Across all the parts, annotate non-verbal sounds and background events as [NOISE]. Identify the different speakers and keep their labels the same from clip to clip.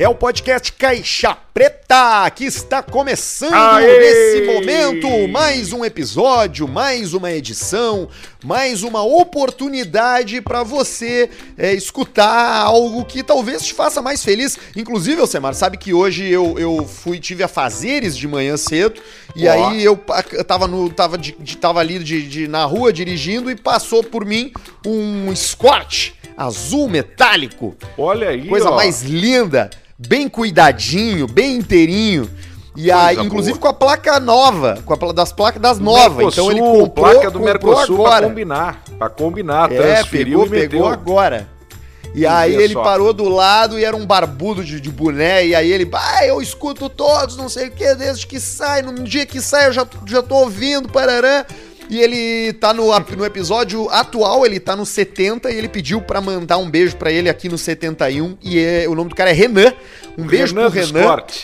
Speaker 1: É o podcast Caixa Preta que está começando
Speaker 2: Aê!
Speaker 1: nesse momento. Mais um episódio, mais uma edição, mais uma oportunidade para você é, escutar algo que talvez te faça mais feliz. Inclusive, Alcemar, sabe que hoje eu, eu fui tive a fazeres de manhã cedo e
Speaker 2: Ó.
Speaker 1: aí eu, eu tava, no, tava, de, de- tava ali de, de- na rua dirigindo e passou por mim um Escort azul metálico.
Speaker 2: Olha aí,
Speaker 1: Coisa
Speaker 2: ó.
Speaker 1: mais linda, bem cuidadinho, bem inteirinho. E aí,
Speaker 2: Coisa
Speaker 1: inclusive
Speaker 2: boa.
Speaker 1: com a placa nova, com a das placas das novas.
Speaker 2: Mercosul,
Speaker 1: Então ele comprou,
Speaker 2: placa do Mercosul pra
Speaker 1: agora.
Speaker 2: combinar. Pra combinar,
Speaker 1: É,
Speaker 2: transferiu
Speaker 1: pegou,
Speaker 2: e meteu.
Speaker 1: pegou agora. E
Speaker 2: E
Speaker 1: aí
Speaker 2: vê
Speaker 1: ele
Speaker 2: só.
Speaker 1: parou do lado e era um barbudo de, de boné. E aí ele, ah, eu escuto todos, não sei o que, desde que sai. No dia que sai eu já, já tô ouvindo, parará. E ele tá no, no episódio atual, ele tá no 70 e ele pediu pra mandar um beijo pra ele aqui no 71. E é- o nome do cara é Renan. Um beijo
Speaker 2: Renan
Speaker 1: pro
Speaker 2: do
Speaker 1: Renan.
Speaker 2: Escort.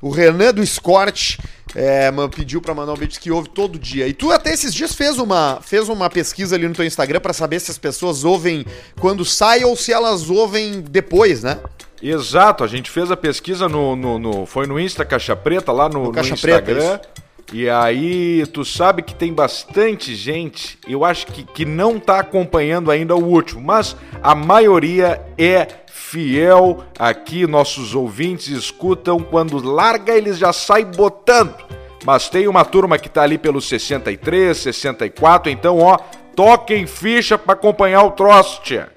Speaker 1: O Renan do Escort é, man- pediu pra mandar um beijo que ouve todo dia. E tu até esses dias fez uma, fez uma pesquisa ali no teu Instagram pra saber se as pessoas ouvem quando sai ou se elas ouvem depois, né?
Speaker 2: Exato, a gente fez a pesquisa no, no, no- foi no Insta Caixa Preta, lá no, no
Speaker 1: Caixa Preta,
Speaker 2: Instagram. E aí, tu sabe que tem bastante gente, eu acho que, que não tá acompanhando ainda o último, mas a maioria é fiel aqui, nossos ouvintes escutam, quando larga eles já saem botando. Mas tem uma turma que tá ali pelo 63, 64, então ó, toquem ficha pra acompanhar o troço, tia.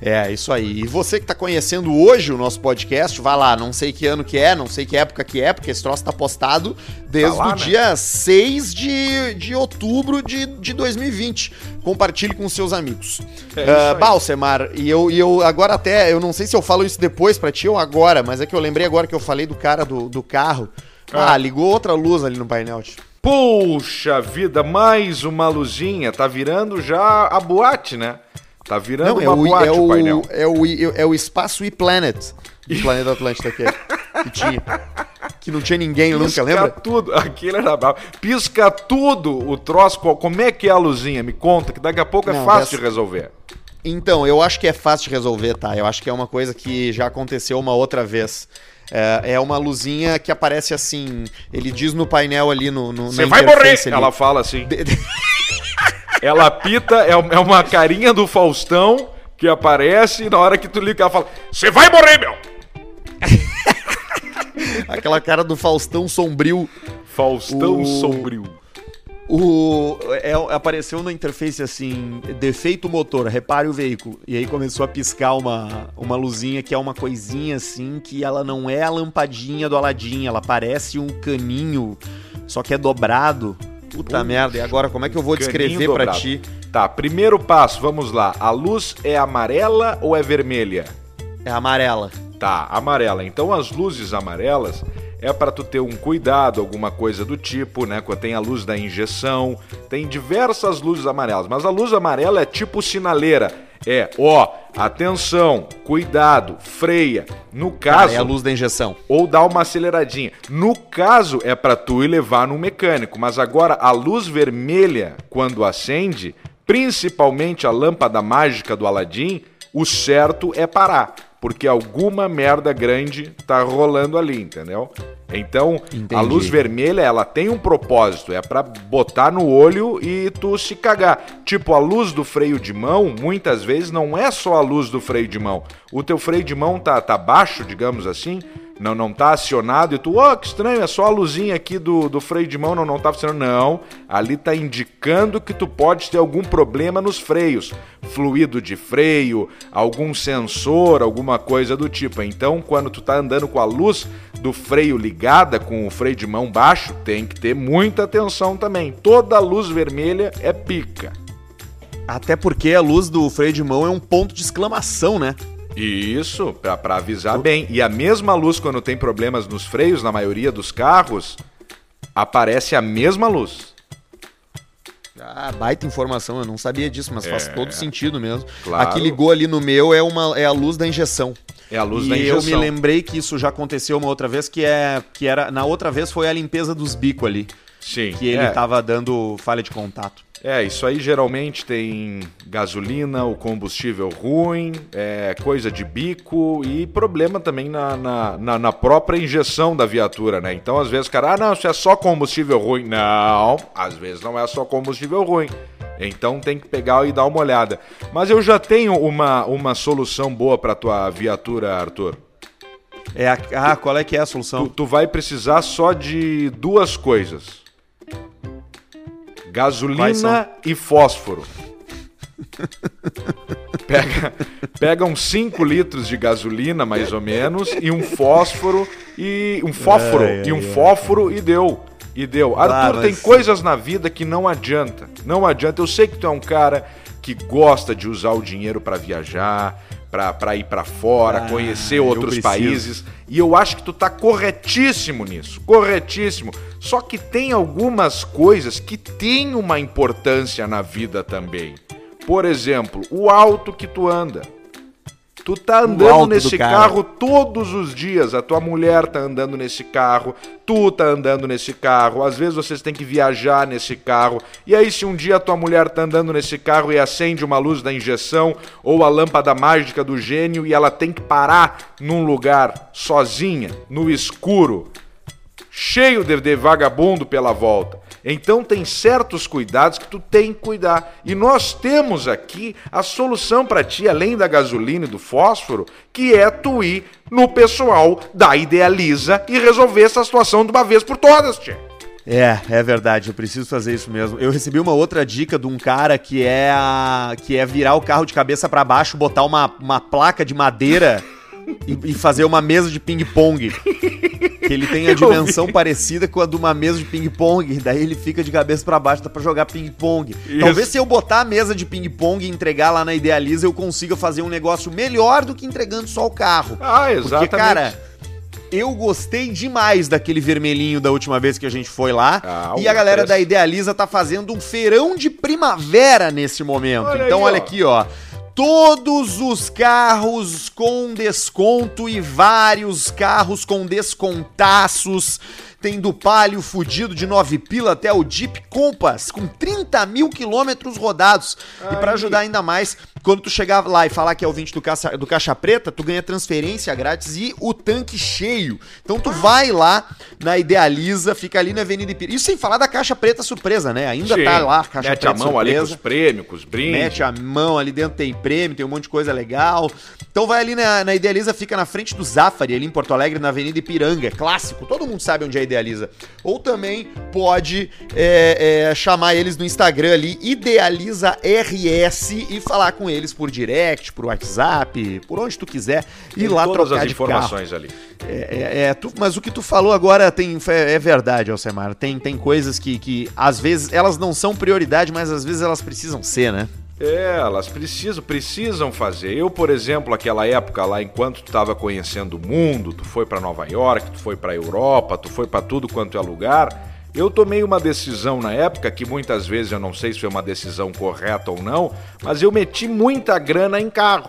Speaker 1: É, isso aí. E você que tá conhecendo hoje o nosso podcast, vai lá, não sei que ano que é, não sei que época que é, porque esse troço tá postado desde
Speaker 2: Tá lá,
Speaker 1: o
Speaker 2: né?
Speaker 1: dia 6 de, de outubro de, de 2020. Compartilhe com seus amigos.
Speaker 2: É aí.
Speaker 1: Balsemar, e eu, e eu agora até, eu não sei se eu falo isso depois pra ti ou agora, mas é que eu lembrei agora que eu falei do cara do, do carro. Ah,
Speaker 2: Ah.
Speaker 1: ligou outra luz ali no painel. tio.
Speaker 2: Puxa vida, mais uma luzinha. Tá virando já a boate, né? Tá virando
Speaker 1: Não, é
Speaker 2: uma
Speaker 1: o,
Speaker 2: boate
Speaker 1: é,
Speaker 2: o, painel.
Speaker 1: o, é, o, é o espaço e-planet do planeta Atlântida que, que tinha. Que não tinha ninguém nunca,
Speaker 2: Pisca
Speaker 1: lembra?
Speaker 2: tudo. [LAUGHS] Aquele era bravo. Pisca tudo o troço. Como é que é a luzinha? Me conta, que daqui a pouco é
Speaker 1: Não,
Speaker 2: fácil
Speaker 1: dessa-
Speaker 2: de resolver.
Speaker 1: Então, eu acho que é fácil de resolver, tá? Eu acho que é uma coisa que já aconteceu uma outra vez. É, é uma luzinha que aparece assim. Ele diz no painel ali no.
Speaker 2: Você vai morrer!
Speaker 1: ali.
Speaker 2: Ela fala assim.
Speaker 1: De- de-
Speaker 2: Ela pita, é é uma carinha do Faustão que aparece e na hora que tu liga ela fala: Você vai morrer, meu! [LAUGHS]
Speaker 1: aquela cara do Faustão sombrio.
Speaker 2: Faustão
Speaker 1: O-
Speaker 2: sombrio.
Speaker 1: O, é, apareceu na interface assim: defeito motor, repare o veículo. E aí começou a piscar uma, uma luzinha que é uma coisinha assim, que ela não é a lampadinha do Aladim, ela parece um caninho, só que é dobrado. Puta merda, e agora como é que eu vou descrever pra
Speaker 2: dobrado.
Speaker 1: ti?
Speaker 2: Tá, primeiro passo, vamos lá. A luz é amarela ou é vermelha?
Speaker 1: É amarela.
Speaker 2: Tá, amarela. Então as luzes amarelas é para tu ter um cuidado, alguma coisa do tipo, né? Quando tem a luz da injeção, tem diversas luzes amarelas, mas a luz amarela é tipo sinaleira. É, ó, atenção, cuidado, freia. No caso,
Speaker 1: é a luz da injeção.
Speaker 2: ou dá uma aceleradinha. No caso, é para tu ir levar no mecânico, mas agora a luz vermelha, quando acende, principalmente a lâmpada mágica do Aladim, o certo é parar, porque alguma merda grande tá rolando ali, entendeu? Então, a
Speaker 1: Entendi.
Speaker 2: luz vermelha, ela tem um propósito, é pra botar no olho e tu se cagar. Tipo, a luz do freio de mão, muitas vezes não é só a luz do freio de mão. O teu freio de mão tá, tá baixo, digamos assim, não, não tá acionado e tu, ó, que estranho, é só a luzinha aqui do, do freio de mão, não, não tá funcionando. Não, ali tá indicando que tu pode ter algum problema nos freios. Fluido de freio, algum sensor, alguma coisa do tipo. Então, quando tu tá andando com a luz do freio ligada, com o freio de mão baixo, tem que ter muita atenção também. Toda luz vermelha é pica.
Speaker 1: Até porque a luz do freio de mão é um ponto de exclamação, né?
Speaker 2: Isso, pra, pra avisar bem. E a mesma luz, quando tem problemas nos freios, na maioria dos carros, aparece a mesma luz.
Speaker 1: Ah, baita informação, eu não sabia disso, mas faz
Speaker 2: É.
Speaker 1: todo sentido mesmo.
Speaker 2: Claro.
Speaker 1: A que ligou ali no meu é, uma, é a luz da injeção.
Speaker 2: É a luz
Speaker 1: e
Speaker 2: da
Speaker 1: eu
Speaker 2: injeção.
Speaker 1: me lembrei que isso já aconteceu uma outra vez, que é que era na outra vez foi a limpeza dos bicos ali,
Speaker 2: Sim.
Speaker 1: que ele
Speaker 2: é.
Speaker 1: tava dando falha de contato.
Speaker 2: É, isso aí geralmente tem gasolina, o combustível ruim, é, coisa de bico e problema também na, na, na, na própria injeção da viatura, né? Então, às vezes, cara, ah, não, isso é só combustível ruim. Não, às vezes não é só combustível ruim. Então tem que pegar e dar uma olhada. Mas eu já tenho uma, uma solução boa para tua viatura, Arthur.
Speaker 1: É a, ah, qual é que é a solução?
Speaker 2: Tu, tu vai precisar só de duas coisas Gasolina e fósforo. Pega, pega uns 5 litros de gasolina, mais ou menos, e um fósforo e um fósforo é, é, e um é, fósforo e deu. E deu. Arthur, ah, mas... tem coisas na vida que não adianta. Não adianta. Eu sei que tu é um cara que gosta de usar o dinheiro para viajar, para ir para fora, ah, conhecer outros países. E eu acho que tu tá corretíssimo nisso, corretíssimo. Só que tem algumas coisas que têm uma importância na vida também. Por exemplo, o alto que tu anda. Tu tá andando nesse carro todos os dias, a tua mulher tá andando nesse carro, tu tá andando nesse carro, às vezes vocês têm que viajar nesse carro. E aí se um dia a tua mulher tá andando nesse carro e acende uma luz da injeção ou a lâmpada mágica do gênio e ela tem que parar num lugar sozinha, no escuro, cheio de, de vagabundo pela volta. Então tem certos cuidados que tu tem que cuidar. E nós temos aqui a solução para ti, além da gasolina e do fósforo, que é tu ir no pessoal da Idealiza e resolver essa situação de uma vez por todas, tia.
Speaker 1: É, é verdade, eu preciso fazer isso mesmo. Eu recebi uma outra dica de um cara que é a, que é virar o carro de cabeça para baixo, botar uma, uma placa de madeira e, e fazer uma mesa de ping-pong. Que ele tem a dimensão parecida com a de uma mesa de ping-pong. Daí ele fica de cabeça para baixo, dá pra jogar ping-pong. Talvez se eu botar a mesa de ping-pong e entregar lá na Idealiza, eu consiga fazer um negócio melhor do que entregando só o carro.
Speaker 2: Ah, exatamente.
Speaker 1: Porque, cara, eu gostei demais daquele vermelhinho da última vez que a gente foi lá. Ah, e a galera da Idealiza tá fazendo um feirão de primavera nesse momento. Olha então, aí, olha aqui, ó todos os carros com desconto e vários carros com descontaços tem do Palio fudido de 9 pila até o Jeep Compass com 30 mil quilômetros rodados. E para ajudar ainda mais, quando tu chegar lá e falar que é ouvinte do Caixa, do Caixa Preta, tu ganha transferência grátis e o tanque cheio. Então tu vai lá na Idealiza, fica ali na Avenida Ipiranga. Isso sem falar da Caixa Preta surpresa, né? Ainda Sim. tá lá,
Speaker 2: Caixa Mete Preta a mão surpresa. ali com os prêmios, com os brindes.
Speaker 1: Mete a mão ali dentro, tem prêmio, tem um monte de coisa legal. Então vai ali na, na Idealiza, fica na frente do Zafari, ali em Porto Alegre, na Avenida Ipiranga. É clássico, todo mundo sabe onde é Idealiza. Ou também pode é, é, chamar eles no Instagram ali, Idealiza RS, e falar com eles por direct, por WhatsApp, por onde tu quiser, e lá todas trocar as
Speaker 2: informações ali.
Speaker 1: É, é, é, tu, mas o que tu falou agora tem, é, é verdade, Alcemar. Tem, tem coisas que, que às vezes elas não são prioridade, mas às vezes elas precisam ser, né?
Speaker 2: É, elas precisam, precisam fazer. Eu, por exemplo, aquela época lá, enquanto tu estava conhecendo o mundo, tu foi para Nova York, tu foi para Europa, tu foi para tudo quanto é lugar, eu tomei uma decisão na época que muitas vezes eu não sei se foi uma decisão correta ou não, mas eu meti muita grana em carro.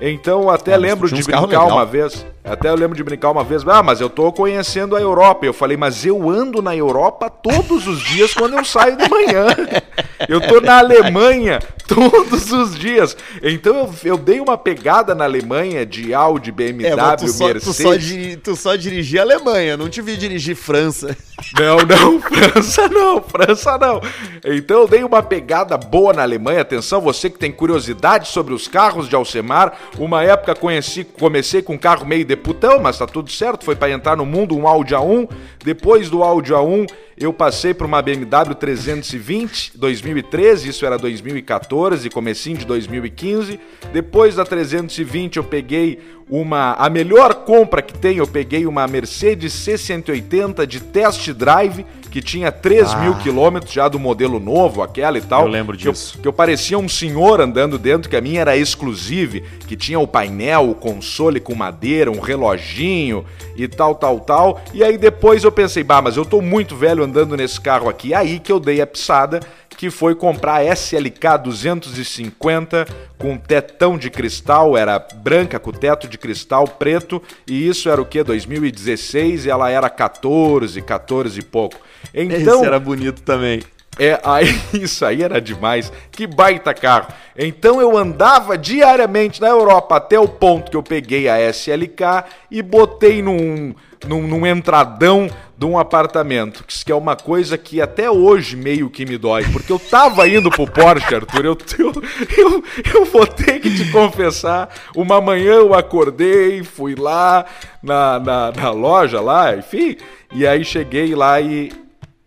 Speaker 2: Então até é, lembro de brincar uma vez. Até eu lembro de brincar uma vez, ah, mas eu tô conhecendo a Europa. Eu falei, mas eu ando na Europa todos os dias quando eu saio de manhã. [LAUGHS] Eu tô na Alemanha todos os dias. Então eu, eu dei uma pegada na Alemanha de Audi, BMW, é, tu só, Mercedes.
Speaker 1: Tu só, diri, tu só dirigi a Alemanha, não te vi dirigir França. [LAUGHS]
Speaker 2: Não, não, França não, França não. Então eu dei uma pegada boa na Alemanha. Atenção, você que tem curiosidade sobre os carros de Alcemar. Uma época conheci, comecei com um carro meio de putão, mas tá tudo certo. Foi para entrar no mundo um Audi A1. Depois do Audi A1, eu passei para uma BMW 320 2013, isso era 2014, comecinho de 2015. Depois da 320 eu peguei uma a melhor compra que tem, eu peguei uma Mercedes C180 de test drive que tinha 3 ah. mil quilômetros já do modelo novo, aquela e tal.
Speaker 1: Eu lembro disso.
Speaker 2: Que eu, que eu, parecia um senhor andando dentro, que a minha era exclusive, que tinha o painel, o console com madeira, um reloginho e tal, tal, tal. E aí depois eu pensei, bah, mas eu tô muito velho andando nesse carro aqui. Aí que eu dei a pisada que foi comprar a SLK 250 com tetão de cristal, era branca com teto de cristal preto, e isso era o que? 2016 e ela era 14, 14 e pouco.
Speaker 1: Então, Esse era bonito também.
Speaker 2: É, aí [LAUGHS] isso aí era demais. Que baita carro. Então eu andava diariamente na Europa até o ponto que eu peguei a SLK e botei num, num, num entradão de um apartamento. Que é uma coisa que até hoje meio que me dói. Porque eu tava indo pro Porsche, Arthur. Eu, eu, eu, eu vou ter que te confessar. Uma manhã eu acordei, fui lá na, na, na loja lá, enfim. E aí cheguei lá e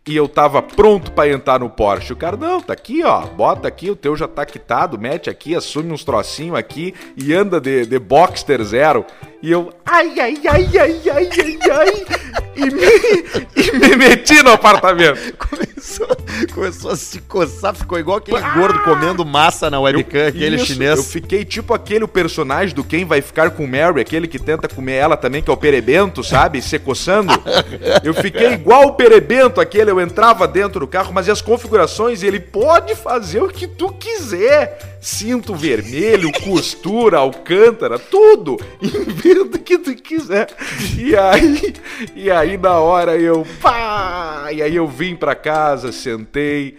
Speaker 2: e eu tava pronto para entrar no Porsche. O cara, não, tá aqui, ó, bota aqui, o teu já tá quitado, mete aqui, assume uns trocinhos aqui e anda de, de Boxster zero. E eu, ai, ai, ai, ai, ai, ai, ai, e me, e me meti no apartamento. [LAUGHS]
Speaker 1: Começou, começou a se coçar, ficou igual aquele ah! gordo comendo massa na webcam, aquele isso, chinês.
Speaker 2: Eu fiquei tipo aquele personagem do Quem Vai Ficar com Mary, aquele que tenta comer ela também, que é o Perebento, sabe? Se coçando. Eu fiquei igual o Perebento, aquele, eu entrava dentro do carro, mas e as configurações, ele pode fazer o que tu quiser. Cinto vermelho, costura, alcântara, tudo. Inventa o que tu quiser. E aí, e aí na hora eu, pá! E aí eu vim pra casa, sentei.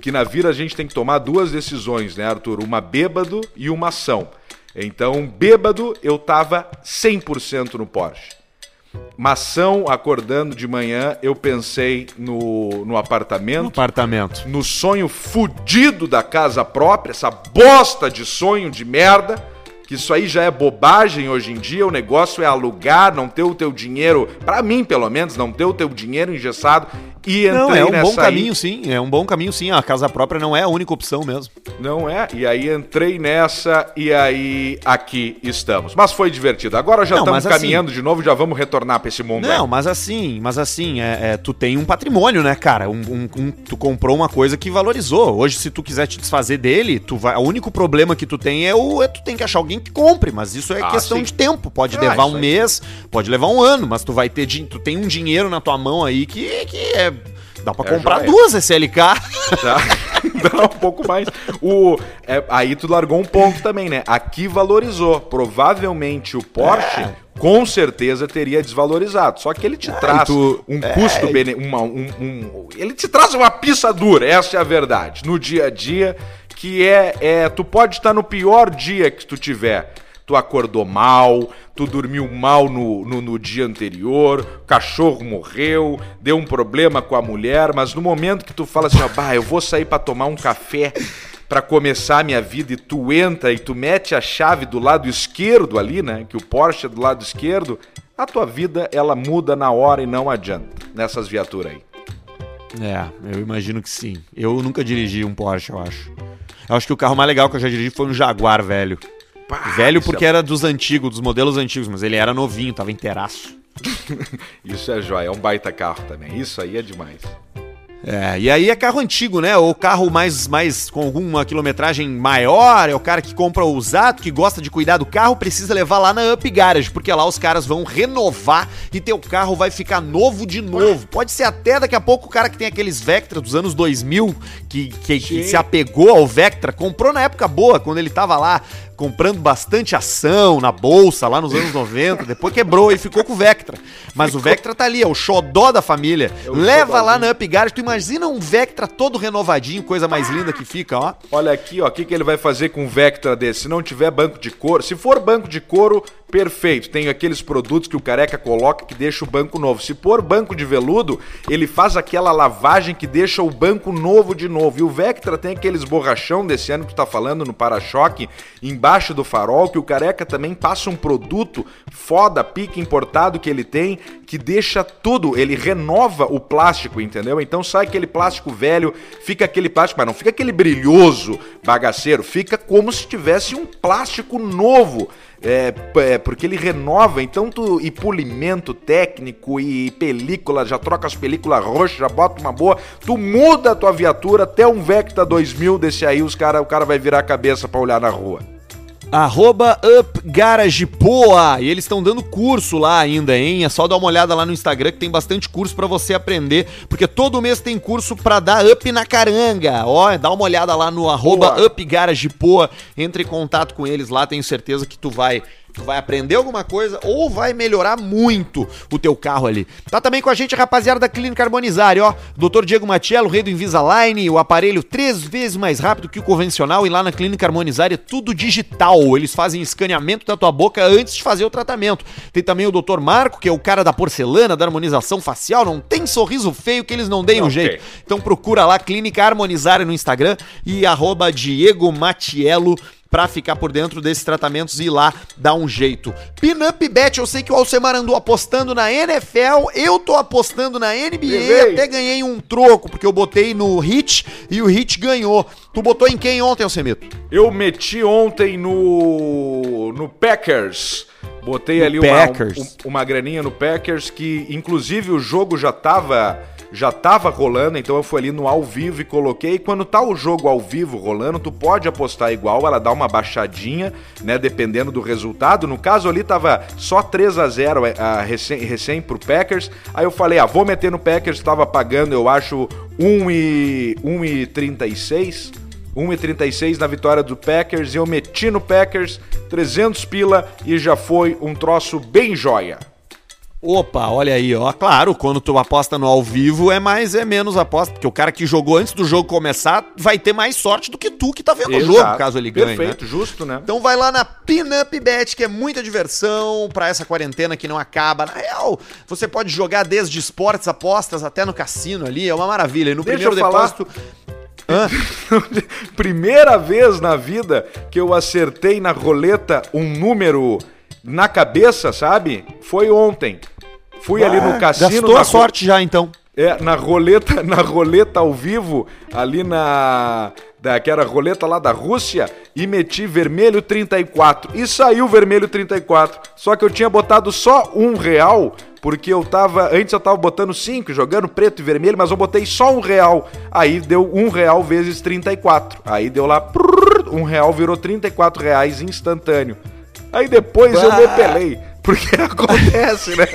Speaker 2: Que na vida a gente tem que tomar duas decisões, né, Arthur? Uma bêbado e uma ação. Então, bêbado, eu tava 100% no Porsche. Mação, acordando de manhã, eu pensei no, no apartamento. No
Speaker 1: apartamento.
Speaker 2: No sonho fudido da casa própria, essa bosta de sonho de merda que isso aí já é bobagem hoje em dia, o negócio é alugar, não ter o teu dinheiro, para mim pelo menos, não ter o teu dinheiro engessado e
Speaker 1: não, é um bom caminho aí. sim, é um bom caminho sim, a casa própria não é a única opção mesmo.
Speaker 2: Não é, e aí entrei nessa e aí aqui estamos. Mas foi divertido, agora já estamos assim- caminhando assim, de novo, já vamos retornar pra esse mundo.
Speaker 1: Não, aí. mas assim, mas assim, é, é, tu tem um patrimônio, né, cara, um, um, um, tu comprou uma coisa que valorizou, hoje se tu quiser te desfazer dele, tu vai, o único problema que tu tem é o, é tu tem que achar alguém alguém que compre, mas isso é ah, questão sim. de tempo. Pode ah, levar um mês, pode levar um ano, mas tu vai ter, tu tem um dinheiro na tua mão aí que, que é Dá pra é comprar duas SLK. [LAUGHS]
Speaker 2: Dá, dá um pouco mais. O, é, aí tu largou um ponto também, né? Aqui valorizou. Provavelmente o Porsche, é. com certeza, teria desvalorizado. Só que ele te é, traz tu, um é, custo... Bene, uma, um, um, ele te traz uma pista dura, essa é a verdade. No dia a dia que é, é tu pode estar no pior dia que tu tiver. Tu acordou mal, tu dormiu mal no, no, no, dia anterior, o cachorro morreu, deu um problema com a mulher, mas no momento que tu fala assim, ó, bah, eu vou sair para tomar um café para começar a minha vida e tu entra e tu mete a chave do lado esquerdo ali, né, que o Porsche é do lado esquerdo, a tua vida ela muda na hora e não adianta nessas viaturas aí.
Speaker 1: É, eu imagino que sim. Eu nunca dirigi um Porsche, eu acho. Eu acho que o carro mais legal que eu já dirigi foi um Jaguar velho. Pá, velho porque é... era dos antigos, dos modelos antigos, mas ele era novinho, tava inteiraço. [LAUGHS]
Speaker 2: Isso é jóia, é um baita carro também. Isso aí é demais.
Speaker 1: É, e aí é carro antigo, né? Ou carro mais, mais com alguma quilometragem maior, é o cara que compra usado, que gosta de cuidar do carro, precisa levar lá na Up Garage, porque lá os caras vão renovar e teu carro vai ficar novo de novo. Pode ser até daqui a pouco o cara que tem aqueles Vectra dos anos 2000, que, que, que se apegou ao Vectra, comprou na época boa, quando ele tava lá comprando bastante ação na bolsa lá nos anos [LAUGHS] 90, depois quebrou e ficou com o Vectra. Mas o Vectra tá ali, é o xodó da família. É Leva lá na Up Garage, tu imagina um Vectra todo renovadinho, coisa mais linda que fica, ó.
Speaker 2: Olha aqui, ó, o que, que ele vai fazer com um Vectra desse? Se não tiver banco de couro, se for banco de couro, perfeito. Tem aqueles produtos que o careca coloca que deixa o banco novo. Se for banco de veludo, ele faz aquela lavagem que deixa o banco novo de novo. E o Vectra tem aqueles borrachão desse ano que tu tá falando no para-choque, embaixo do farol, que o careca também passa um produto foda, pique importado que ele tem, que deixa tudo, ele renova o plástico, entendeu? Então sai aquele plástico velho, fica aquele plástico, mas não fica aquele brilhoso bagaceiro, fica como se tivesse um plástico novo. É, é, porque ele renova, então tu. E polimento técnico e película, já troca as películas roxas, já bota uma boa. Tu muda a tua viatura até um Vecta 2000 desse aí, os cara, o cara vai virar a cabeça para olhar na rua.
Speaker 1: Arroba UpGaragePoa. E eles estão dando curso lá ainda, hein? É só dar uma olhada lá no Instagram que tem bastante curso para você aprender, porque todo mês tem curso para dar up na caranga. Ó, dá uma olhada lá no arroba UpGaragePoa. Entre em contato com eles lá, tenho certeza que tu vai Tu vai aprender alguma coisa ou vai melhorar muito o teu carro ali. Tá também com a gente a rapaziada da Clínica Harmonizare, ó. Dr. Diego Matiello, rei do Invisalign, o aparelho três vezes mais rápido que o convencional e lá na Clínica Harmonizare é tudo digital. Eles fazem escaneamento da tua boca antes de fazer o tratamento. Tem também o Dr. Marco, que é o cara da porcelana, da harmonização facial. Não tem sorriso feio que eles não deem um jeito. Então procura lá Clínica Harmonizare no Instagram e arroba Diego Matiello pra ficar por dentro desses tratamentos e ir lá dar um jeito. Pinup Bet, eu sei que o Alcemar andou apostando na NFL, eu tô apostando na NBA,
Speaker 2: Levei.
Speaker 1: até ganhei um troco, porque eu botei no Hit e o Hit ganhou. Tu botou em quem ontem, Alcemito?
Speaker 2: Eu meti ontem no, no Packers. Botei
Speaker 1: No
Speaker 2: ali. Uma, um- uma graninha no Packers, que inclusive o jogo já tava, já tava rolando, então eu fui ali no ao vivo e coloquei. Quando tá o jogo ao vivo rolando, tu pode apostar igual, ela dá uma baixadinha, né, dependendo do resultado. No caso ali tava só 3 a 0 a, recém, recém pro Packers. Aí eu falei, ah, vou meter no Packers, tava pagando, eu acho, 1 e 1,36. 1,36 na vitória do Packers. Eu meti no Packers 300 pila e já foi um troço bem joia.
Speaker 1: Opa, olha aí, ó. Claro, quando tu aposta no ao vivo é mais é menos aposta, porque o cara que jogou antes do jogo começar vai ter mais sorte do que tu que tá vendo o jogo,
Speaker 2: Exato.
Speaker 1: caso ele ganhe, né?
Speaker 2: Perfeito, justo, né?
Speaker 1: Então vai lá na Pinup Bet, que é muita diversão pra essa quarentena que não acaba. Na real, você pode jogar desde esportes, apostas até no cassino ali, é uma maravilha. E no
Speaker 2: Deixa
Speaker 1: primeiro
Speaker 2: eu falar.
Speaker 1: depósito. Hã? [LAUGHS]
Speaker 2: Primeira vez na vida que eu acertei na roleta um número na cabeça, sabe? Foi ontem. Fui ali no
Speaker 1: Ah,
Speaker 2: cassino.
Speaker 1: Gastou a sorte já, então.
Speaker 2: É, na roleta, [LAUGHS] na roleta ao vivo, ali na. Daquela roleta lá da Rússia, e meti vermelho 34. E saiu vermelho 34. Só que eu tinha botado só um real, porque eu tava. Antes eu tava botando cinco, jogando preto e vermelho, mas eu botei só um real. Aí deu um real vezes 34. Aí deu lá. prrr, Um real virou 34 reais instantâneo. Aí depois eu
Speaker 1: Bah.
Speaker 2: me pelei. Porque [LAUGHS] acontece, né?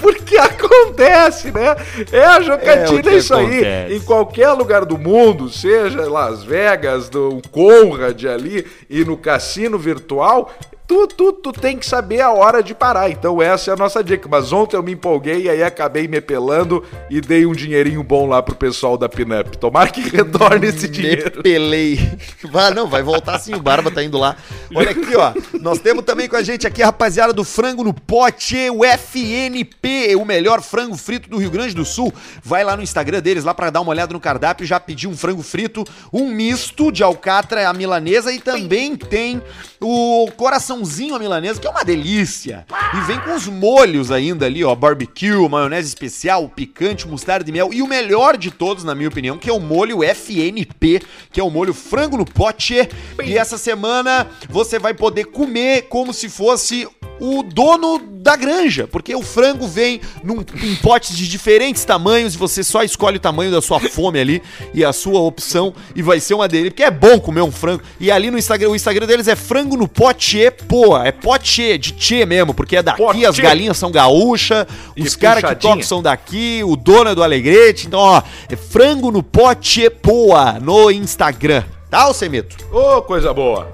Speaker 2: Porque acontece, né? É a
Speaker 1: É o
Speaker 2: jogatina,
Speaker 1: que
Speaker 2: é isso aí.
Speaker 1: acontece.
Speaker 2: Em qualquer lugar do mundo, seja Las Vegas, do Conrad ali e no cassino virtual, tu, tu, tu tem que saber a hora de parar. Então essa é a nossa dica. Mas ontem eu me empolguei e aí acabei me pelando e dei um dinheirinho bom lá pro pessoal da Pinup. Tomara que [LAUGHS] retorne esse dinheiro.
Speaker 1: Me pelei. [LAUGHS] Vai, não, vai voltar sim, o Barba tá indo lá. Olha aqui, ó. Nós temos também com a gente aqui a rapaziada do Frango no Pote, o FNP, o melhor frango frito do Rio Grande do Sul. Vai lá no Instagram deles, lá pra dar uma olhada no cardápio, já pediu um frango frito, um misto de alcatra à milanesa e também tem o coraçãozinho à milanesa, que é uma delícia. E vem com os molhos ainda ali, ó, barbecue, maionese especial, picante, mostarda e mel. E o melhor de todos, na minha opinião, que é o molho FNP, que é o molho frango no pote. E essa semana você vai poder comer como se fosse o dono da granja, porque o frango vem num, em potes de diferentes tamanhos e você só escolhe o tamanho da sua fome ali e a sua opção e vai ser uma dele, porque é bom comer um frango. E ali no Instagram, o Instagram deles é frango no pote, pô, é pote de tchê mesmo, porque é daqui,
Speaker 2: Pote.
Speaker 1: as galinhas são gaúcha,
Speaker 2: E
Speaker 1: os caras que tocam são daqui, o dono é do Alegrete, então ó, é frango no pote, poa, no Instagram. Tá, Alcemito?
Speaker 2: Ô, coisa boa.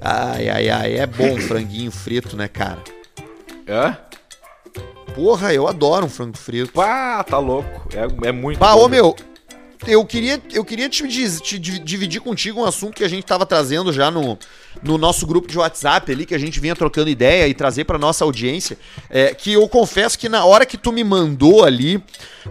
Speaker 1: Ai, ai, ai, é bom um franguinho frito, né, cara?
Speaker 2: É?
Speaker 1: Porra, eu adoro um frango frito.
Speaker 2: Pá, tá louco. É, é muito
Speaker 1: Bah,
Speaker 2: bom
Speaker 1: ô meu, eu queria, eu queria te, te div- dividir contigo um assunto que a gente tava trazendo já no, no nosso grupo de WhatsApp ali, que a gente vinha trocando ideia e trazer pra nossa audiência. É, que eu confesso que na hora que tu me mandou ali,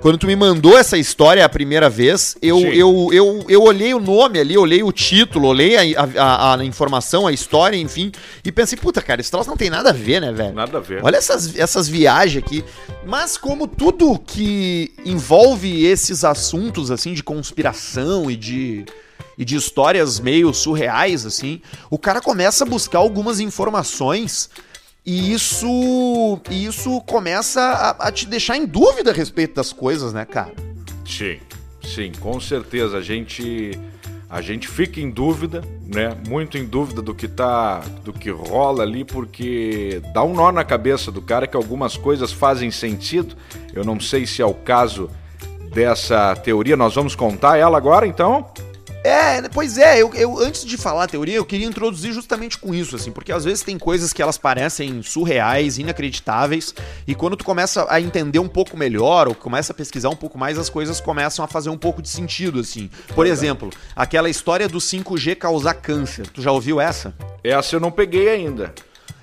Speaker 1: quando tu me mandou essa história a primeira vez, eu,
Speaker 2: Sim.
Speaker 1: eu, eu, eu olhei o nome ali, olhei o título, olhei a, a, a informação, a história, enfim, e pensei, puta, cara, esse troço não tem nada a ver, né, velho?
Speaker 2: Nada a ver.
Speaker 1: Olha essas, essas viagens aqui. Mas como tudo que envolve esses assuntos, assim, de conspiração e de, e de histórias meio surreais, assim, o cara começa a buscar algumas informações e isso, e isso começa a, a te deixar em dúvida a respeito das coisas, né, cara?
Speaker 2: Sim, sim, com certeza. A gente a gente fica em dúvida, né? Muito em dúvida do que tá, do que rola ali, porque dá um nó na cabeça do cara que algumas coisas fazem sentido. Eu não sei se é o caso dessa teoria. Nós vamos contar ela agora, então.
Speaker 1: É, pois é, eu, eu, antes de falar a teoria, eu queria introduzir justamente com isso, assim, porque às vezes tem coisas que elas parecem surreais, inacreditáveis, e quando tu começa a entender um pouco melhor, ou começa a pesquisar um pouco mais, as coisas começam a fazer um pouco de sentido, assim. Por exemplo, aquela história do 5G causar câncer. Tu já ouviu essa?
Speaker 2: Essa eu não peguei ainda.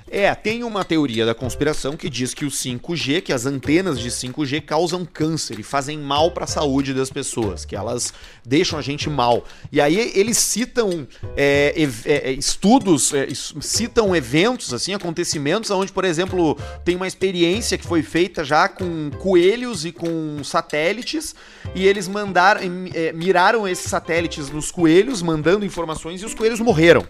Speaker 1: É, tem uma teoria da conspiração que diz que o 5G, que as antenas de 5G causam câncer e fazem mal para a saúde das pessoas, que elas deixam a gente mal. E aí eles citam é, é, estudos, é, citam eventos, assim, acontecimentos, onde, por exemplo, tem uma experiência que foi feita já com coelhos e com satélites, e eles mandaram, é, miraram esses satélites nos coelhos, mandando informações, e os coelhos morreram.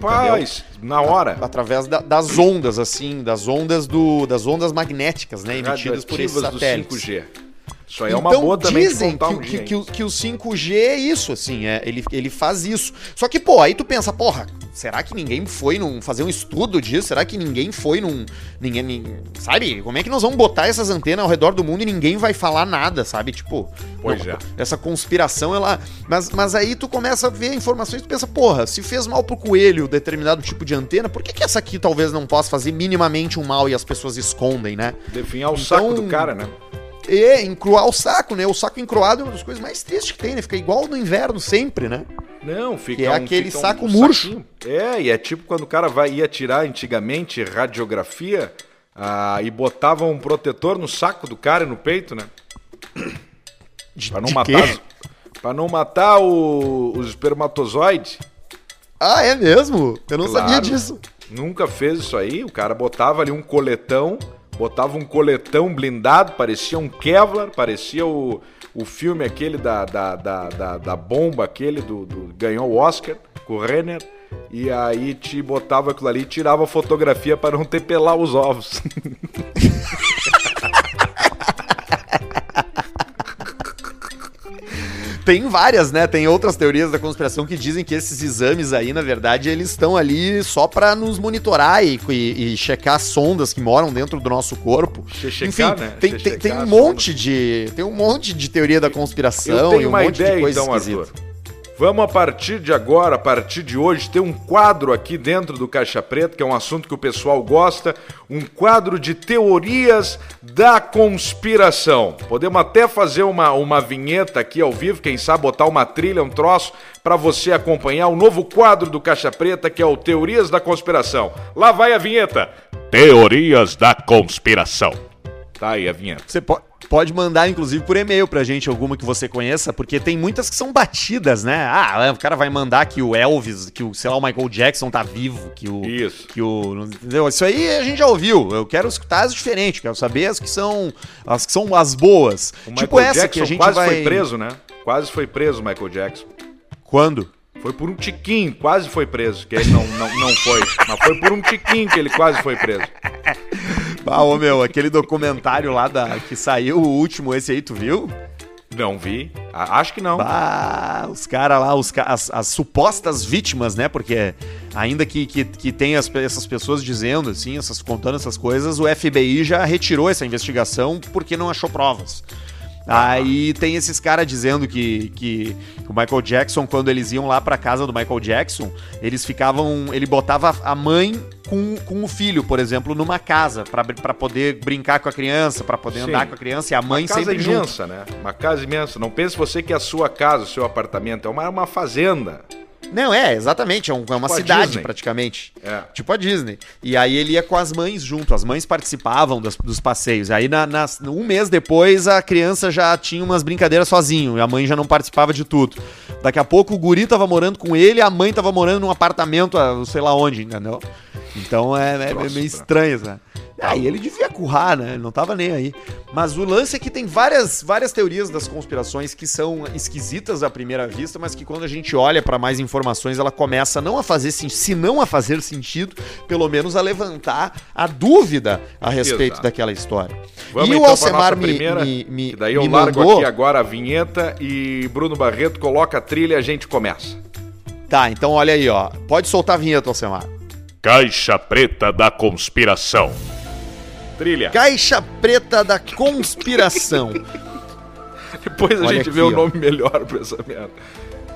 Speaker 2: Paz, na hora.
Speaker 1: Através da, das ondas, assim, das ondas do, das ondas magnéticas, né, emitidas por esses satélites. Do 5G.
Speaker 2: Isso aí é uma então, boa também
Speaker 1: dizem que, um que, que, que, o 5G é isso, assim, é, ele, ele faz isso. Só que, pô, aí tu pensa, porra, será que ninguém foi num, fazer um estudo disso? Será que ninguém foi num. Ninguém, ninguém, sabe? Como é que nós vamos botar essas antenas ao redor do mundo e ninguém vai falar nada, sabe? Tipo,
Speaker 2: pois não, é.
Speaker 1: essa conspiração, ela. Mas, mas aí tu começa a ver informações e tu pensa, porra, se fez mal pro coelho determinado tipo de antena, por que, que essa aqui talvez não possa fazer minimamente um mal e as pessoas escondem, né?
Speaker 2: Definhar o então, saco do cara, né?
Speaker 1: E encruar o saco, né? O saco encruado é uma das coisas mais tristes que tem, né? Fica igual no inverno sempre, né?
Speaker 2: Não, fica
Speaker 1: que é
Speaker 2: um,
Speaker 1: aquele saco um murcho.
Speaker 2: Saquinho. É, e é tipo quando o cara vai, ia tirar antigamente radiografia ah, e botava um protetor no saco do cara e no peito, né?
Speaker 1: De, pra não matar
Speaker 2: para não matar o, os espermatozoides.
Speaker 1: Ah, é mesmo? Eu não claro, sabia disso.
Speaker 2: Nunca fez isso aí. O cara botava ali um coletão botava um coletão blindado, parecia um Kevlar, parecia o, o filme aquele da, da, da, da, da bomba, aquele do, do, ganhou o Oscar, com o Renner, e aí te botava aquilo ali e tirava fotografia para não [LAUGHS] ter pelar os ovos. [LAUGHS]
Speaker 1: Tem várias, né? Tem outras teorias da conspiração que dizem que esses exames aí, na verdade, eles estão ali só para nos monitorar e, e, e, checar sondas que moram dentro do nosso corpo.
Speaker 2: Chechecar, Enfim, né?
Speaker 1: tem, tem, tem um monte de tem um monte de teoria da conspiração e um monte
Speaker 2: ideia,
Speaker 1: de coisa
Speaker 2: então, Arthur. Vamos a partir de agora, a partir de hoje, ter um quadro aqui dentro do Caixa Preta, que é um assunto que o pessoal gosta, um quadro de teorias da conspiração. Podemos até fazer uma, uma vinheta aqui ao vivo, quem sabe botar uma trilha, um troço, para você acompanhar o novo quadro do Caixa Preta, que é o Teorias da Conspiração. Lá vai a vinheta. Teorias da Conspiração. Tá aí a vinheta.
Speaker 1: Você pode Pode mandar, inclusive, por e-mail pra gente alguma que você conheça, porque tem muitas que são batidas, né? Ah, o cara vai mandar que o Elvis, que o, sei lá, o Michael Jackson tá vivo, que o.
Speaker 2: Isso.
Speaker 1: Que o. Entendeu? Isso aí a gente já ouviu. Eu quero escutar as diferentes, quero saber as que são as que são as boas.
Speaker 2: O tipo Michael essa Jackson que a gente quase vai... foi preso, né? Quase foi preso o Michael Jackson.
Speaker 1: Quando?
Speaker 2: Foi por um tiquinho, quase foi preso. Que ele não, não, não foi. Mas foi por um tiquinho que ele quase foi preso. [LAUGHS]
Speaker 1: Ah, ô meu, aquele documentário lá da, que saiu, o último, esse aí, tu viu?
Speaker 2: Não vi. acho que não.
Speaker 1: Bah, os caras lá, os, as, as, supostas vítimas, né? Porque ainda que, que, que tem as, essas pessoas dizendo, assim, essas, contando essas coisas, o FBI já retirou essa investigação porque não achou provas. Aí tem esses caras dizendo que, que o Michael Jackson, quando eles iam lá pra casa do Michael Jackson, eles ficavam. Ele botava a mãe com, com o filho, por exemplo, numa casa, para poder brincar com a criança, para poder Sim. andar com a criança, e a mãe sempre
Speaker 2: junto. Uma casa imensa, né? Uma casa imensa. Não pense você que é a sua casa, o seu apartamento, é uma, é uma fazenda.
Speaker 1: Não, é, exatamente. É, um, é uma tipo cidade, praticamente.
Speaker 2: É.
Speaker 1: Tipo a Disney. E aí ele ia com as mães junto. As mães participavam dos, dos passeios. Aí, na, na, um mês depois, a criança já tinha umas brincadeiras sozinho. E a mãe já não participava de tudo. Daqui a pouco, o guri tava morando com ele, a mãe tava morando num apartamento, sei lá onde, entendeu? Então é, é, meio estranho, né? Aí ele devia currar, né? Ele não tava nem aí. Mas o lance é que tem várias, várias teorias das conspirações que são esquisitas à primeira vista, mas que quando a gente olha para mais informações, ela começa não a fazer se não a fazer sentido, pelo menos a levantar a dúvida a respeito Exato. daquela história.
Speaker 2: Vamos e então o Alcemar me, primeira, me, me, daí eu me largo mandou... aqui agora a vinheta e Bruno Barreto coloca a trilha e a gente começa.
Speaker 1: Tá, então olha aí, ó. Pode soltar a vinheta, Alcemar.
Speaker 2: Caixa Preta da Conspiração.
Speaker 1: Trilha. Caixa Preta da Conspiração. [LAUGHS]
Speaker 2: Depois a Olha gente aqui, vê o nome melhor pra essa merda.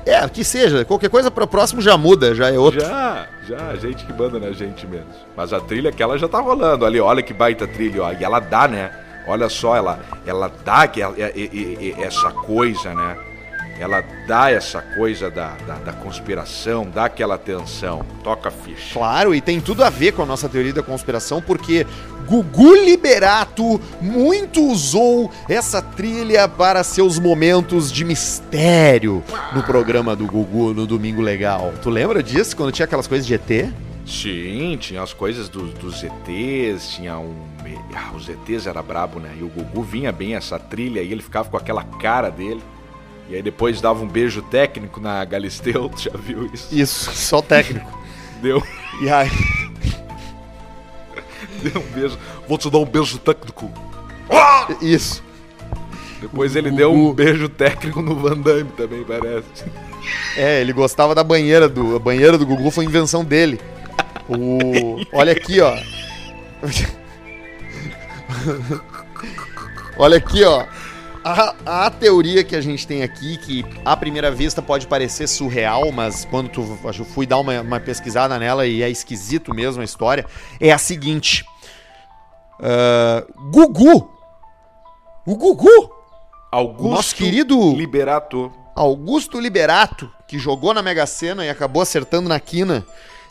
Speaker 1: É, que seja. Qualquer coisa pro próximo já muda, já é outro.
Speaker 2: Já, já, a gente que manda na gente mesmo. Mas a trilha aquela já tá rolando ali, olha que baita trilha, ó. E ela dá, né? Olha só, ela, ela dá que, ela- é- é- é- essa coisa, né? Ela dá essa coisa da, da, da conspiração, dá aquela tensão. Toca ficha.
Speaker 1: Claro, e tem tudo a ver com a nossa teoria da conspiração, porque Gugu Liberato muito usou essa trilha para seus momentos de mistério no programa do Gugu no Domingo Legal. Tu lembra disso, quando tinha aquelas coisas de ET?
Speaker 2: Sim, tinha as coisas do- dos ETs, tinha um. Ah, os ETs era brabo, né? E o Gugu vinha bem essa trilha e ele ficava com aquela cara dele. E aí depois dava um beijo técnico na Galisteu, tu [LAUGHS] já viu isso?
Speaker 1: Isso, só técnico. [LAUGHS]
Speaker 2: Deu,
Speaker 1: E aí, [LAUGHS]
Speaker 2: deu um beijo. Vou te dar um beijo técnico.
Speaker 1: isso.
Speaker 2: Depois ele deu um beijo técnico no Van Damme também, parece.
Speaker 1: É, ele gostava da banheira do. A banheira do Gugu foi invenção dele. O. Olha aqui, ó. Olha aqui, ó. A, a teoria que a gente tem aqui, que à primeira vista pode parecer surreal, mas quando tu, eu fui dar uma, uma pesquisada nela e é esquisito mesmo a história, é a seguinte. Ah, Gugu! O Gugu!
Speaker 2: Augusto
Speaker 1: Nosso querido-
Speaker 2: Liberato.
Speaker 1: Augusto Liberato, que jogou na Mega Sena e acabou acertando na quina,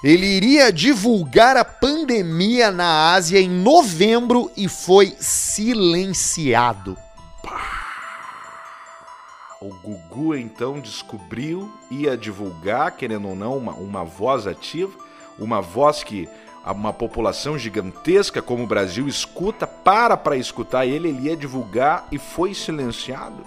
Speaker 1: ele iria divulgar a pandemia na Ásia em novembro e foi silenciado.
Speaker 2: O Gugu então descobriu, ia divulgar, querendo ou não, uma, uma voz ativa, uma voz que uma população gigantesca como o Brasil escuta, para para escutar ele, ele ia divulgar e foi silenciado.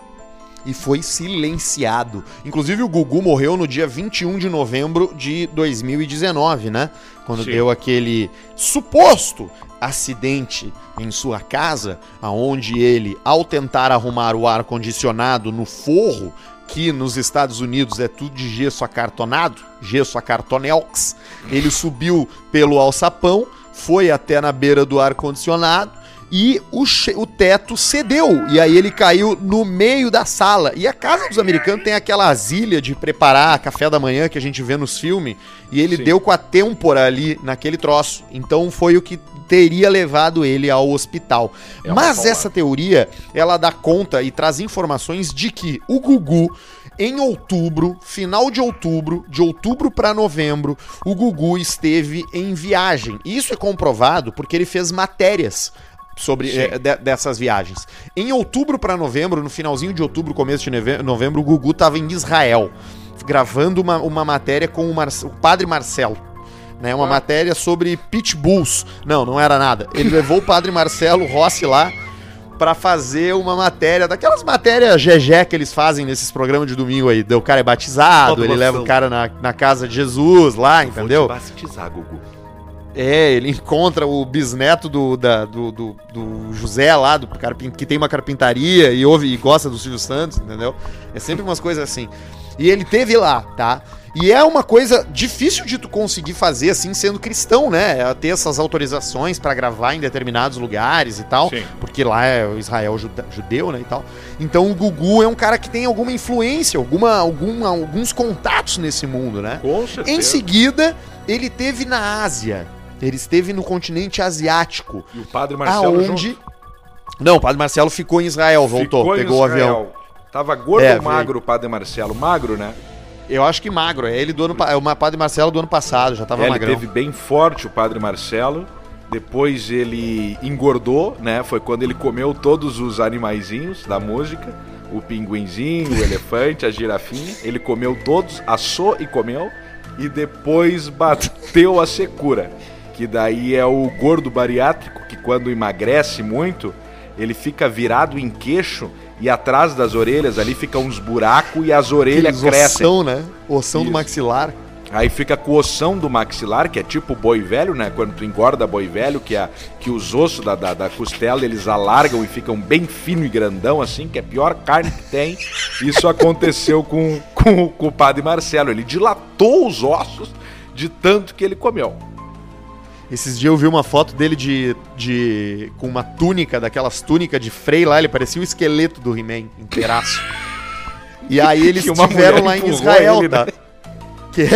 Speaker 1: E foi silenciado. Inclusive, o Gugu morreu no dia 21 de novembro de 2019, né? Quando
Speaker 2: Sim.
Speaker 1: deu aquele suposto acidente em sua casa, aonde ele, ao tentar arrumar o ar-condicionado no forro, que nos Estados Unidos é tudo de gesso acartonado, gesso acartonelx, ele subiu pelo alçapão, foi até na beira do ar-condicionado e o, o teto cedeu. E aí ele caiu no meio da sala. E a casa dos americanos tem aquela asilha de preparar café da manhã que a gente vê nos filmes. E ele
Speaker 2: Sim.
Speaker 1: deu com a têmpora ali naquele troço. Então foi o que teria levado ele ao hospital.
Speaker 2: É
Speaker 1: Mas
Speaker 2: paulada.
Speaker 1: essa teoria, ela dá conta e traz informações de que o Gugu em outubro, final de outubro, de outubro para novembro, o Gugu esteve em viagem. Isso é comprovado porque ele fez matérias sobre eh, de- dessas viagens. Em outubro para novembro, no finalzinho de outubro, começo de novembro, o Gugu estava em Israel, gravando uma, uma matéria com o, Mar- o padre Marcelo. Né, uma
Speaker 2: Ah.
Speaker 1: matéria sobre pitbulls. Não, não era nada. Ele [LAUGHS] levou o padre Marcelo Rossi lá pra fazer uma matéria, daquelas matérias GG que eles fazem nesses programas de domingo aí. O cara é batizado, ele leva o cara na, na casa de Jesus lá, entendeu?
Speaker 2: Vou te batizar, Gugu.
Speaker 1: É, ele encontra o bisneto do, da- do, do, do José lá, do que tem uma carpintaria e ouve e gosta do Silvio Santos, entendeu? É sempre umas coisas assim. E ele teve lá, tá? E é uma coisa difícil de tu conseguir fazer assim sendo cristão, né? É ter essas autorizações pra gravar em determinados lugares e tal,
Speaker 2: Sim.
Speaker 1: porque lá é o Israel judeu, né, e tal. Então o Gugu é um cara que tem alguma influência, alguma, alguma alguns contatos nesse mundo, né?
Speaker 2: Com certeza.
Speaker 1: Em seguida, ele teve na Ásia. Ele esteve no continente asiático.
Speaker 2: E o padre Marcelo
Speaker 1: aonde.
Speaker 2: junto.
Speaker 1: Não, o padre Marcelo ficou em Israel, voltou,
Speaker 2: Ficou
Speaker 1: pegou o avião.
Speaker 2: Tava gordo
Speaker 1: É,
Speaker 2: ou magro o padre Marcelo? Magro, né?
Speaker 1: Eu acho que magro, é ele do ano é o padre Marcelo do ano passado, já tava
Speaker 2: É, ele teve bem forte o padre Marcelo. Depois ele engordou, né? Foi quando ele comeu todos os animaizinhos da música. O pinguinzinho, o elefante, a girafinha. Ele comeu todos, assou e comeu. E depois bateu a secura. Que daí é o gordo bariátrico, que quando emagrece muito, ele fica virado em queixo e atrás das orelhas ali ficam uns buracos e as orelhas
Speaker 1: Aqueles
Speaker 2: crescem.
Speaker 1: Ossão, né? Do
Speaker 2: Isso.
Speaker 1: maxilar.
Speaker 2: Aí fica com o ossão do maxilar, que é tipo boi velho, né? Quando tu engorda boi velho, que, a, que os ossos da, da, da costela eles alargam e ficam bem fino e grandão, assim, que é a pior carne que tem. Isso aconteceu com, com, com o padre Marcelo. Ele dilatou os ossos de tanto que ele comeu.
Speaker 1: Esses dias eu vi uma foto dele de, de com uma túnica, daquelas túnicas de frei lá, ele parecia o esqueleto do He-Man, inteiraço. [LAUGHS] E aí eles
Speaker 2: mulher
Speaker 1: lá em Israel,
Speaker 2: ele,
Speaker 1: tá?
Speaker 2: né?
Speaker 1: Quê?